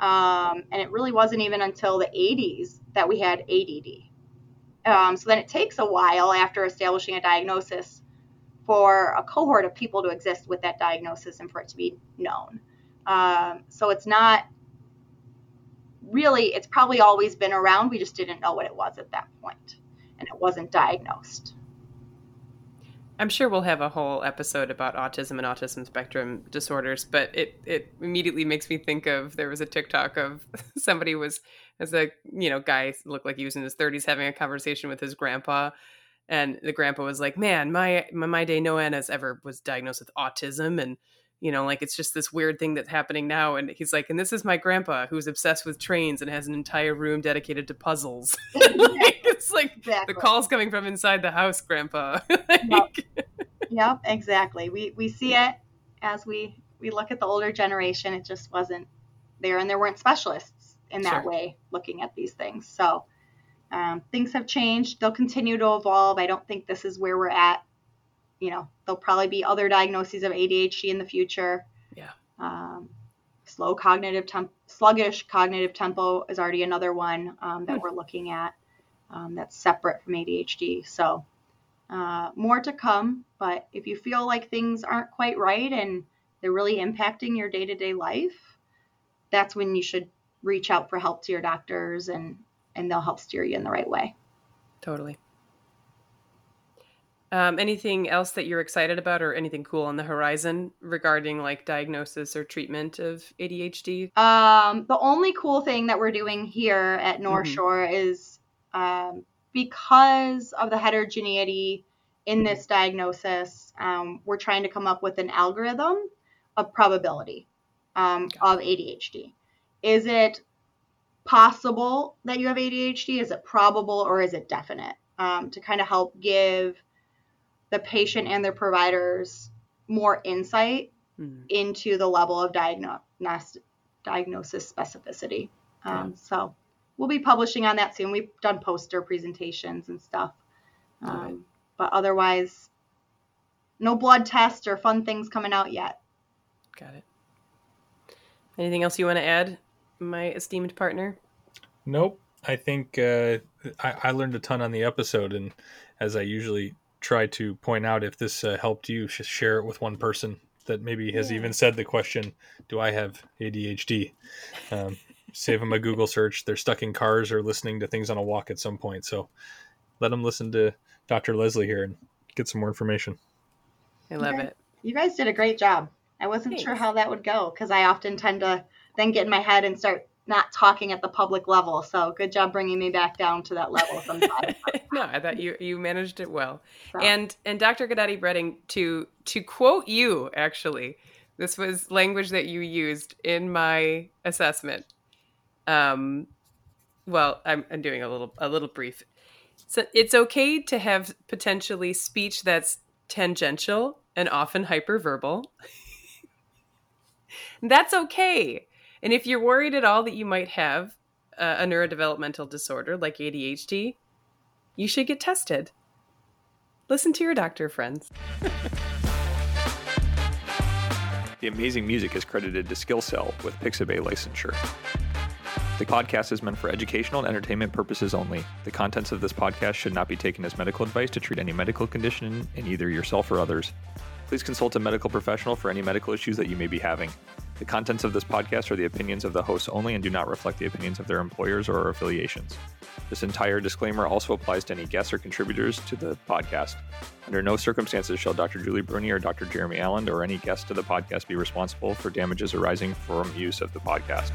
Um, and it really wasn't even until the 80s that we had ADD. Um, so then it takes a while after establishing a diagnosis for a cohort of people to exist with that diagnosis and for it to be known. Um, so it's not really, it's probably always been around. We just didn't know what it was at that point, and it wasn't diagnosed. I'm sure we'll have a whole episode about autism and autism spectrum disorders, but it it immediately makes me think of there was a TikTok of somebody was as a you know guy looked like he was in his 30s having a conversation with his grandpa and the grandpa was like man my my, my day no one has ever was diagnosed with autism and you know like it's just this weird thing that's happening now and he's like and this is my grandpa who's obsessed with trains and has an entire room dedicated to puzzles. Like, it's like exactly. the calls coming from inside the house grandpa. Like, yep. yep exactly. We we see it as we we look at the older generation. It just wasn't there and there weren't specialists in that sure. way looking at these things. So um, things have changed. They'll continue to evolve. I don't think this is where we're at. You know, there'll probably be other diagnoses of ADHD in the future. Yeah. Um, slow cognitive temp, sluggish cognitive tempo is already another one um, that hmm. we're looking at. Um, that's separate from ADHD. So uh, more to come. But if you feel like things aren't quite right and they're really impacting your day to day life, that's when you should reach out for help to your doctors and and they'll help steer you in the right way. Totally. Um, anything else that you're excited about or anything cool on the horizon regarding like diagnosis or treatment of ADHD? Um, the only cool thing that we're doing here at North mm-hmm. Shore is um, because of the heterogeneity in this diagnosis, um, we're trying to come up with an algorithm of probability um, of ADHD. Is it possible that you have ADHD? Is it probable or is it definite? Um, to kind of help give the patient and their providers more insight mm-hmm. into the level of diagnosis specificity. Um, yeah. So we'll be publishing on that soon. We've done poster presentations and stuff. Um, right. But otherwise, no blood tests or fun things coming out yet. Got it. Anything else you want to add my esteemed partner? Nope. I think uh, I, I, learned a ton on the episode, and as I usually try to point out, if this uh, helped you, just share it with one person that maybe has yeah. even said the question, "Do I have ADHD?" Um, save them a Google search. They're stuck in cars or listening to things on a walk at some point, so let them listen to Dr. Leslie here and get some more information. I love okay. it. You guys did a great job. I wasn't Thanks. sure how that would go because I often tend to then get in my head and start not talking at the public level. So good job bringing me back down to that level sometimes. no, I thought you you managed it well. So. And and Dr. Guidotti Breting to to quote you actually, this was language that you used in my assessment. Um, well, I'm I'm doing a little a little brief. So it's okay to have potentially speech that's tangential and often hyperverbal. that's okay and if you're worried at all that you might have uh, a neurodevelopmental disorder like ADHD, you should get tested. Listen to your doctor, friends. the amazing music is credited to SkillCell with Pixabay licensure. The podcast is meant for educational and entertainment purposes only. The contents of this podcast should not be taken as medical advice to treat any medical condition in either yourself or others. Please consult a medical professional for any medical issues that you may be having. The contents of this podcast are the opinions of the hosts only and do not reflect the opinions of their employers or affiliations. This entire disclaimer also applies to any guests or contributors to the podcast. Under no circumstances shall Dr. Julie Bruni or Dr. Jeremy Allen or any guest to the podcast be responsible for damages arising from use of the podcast.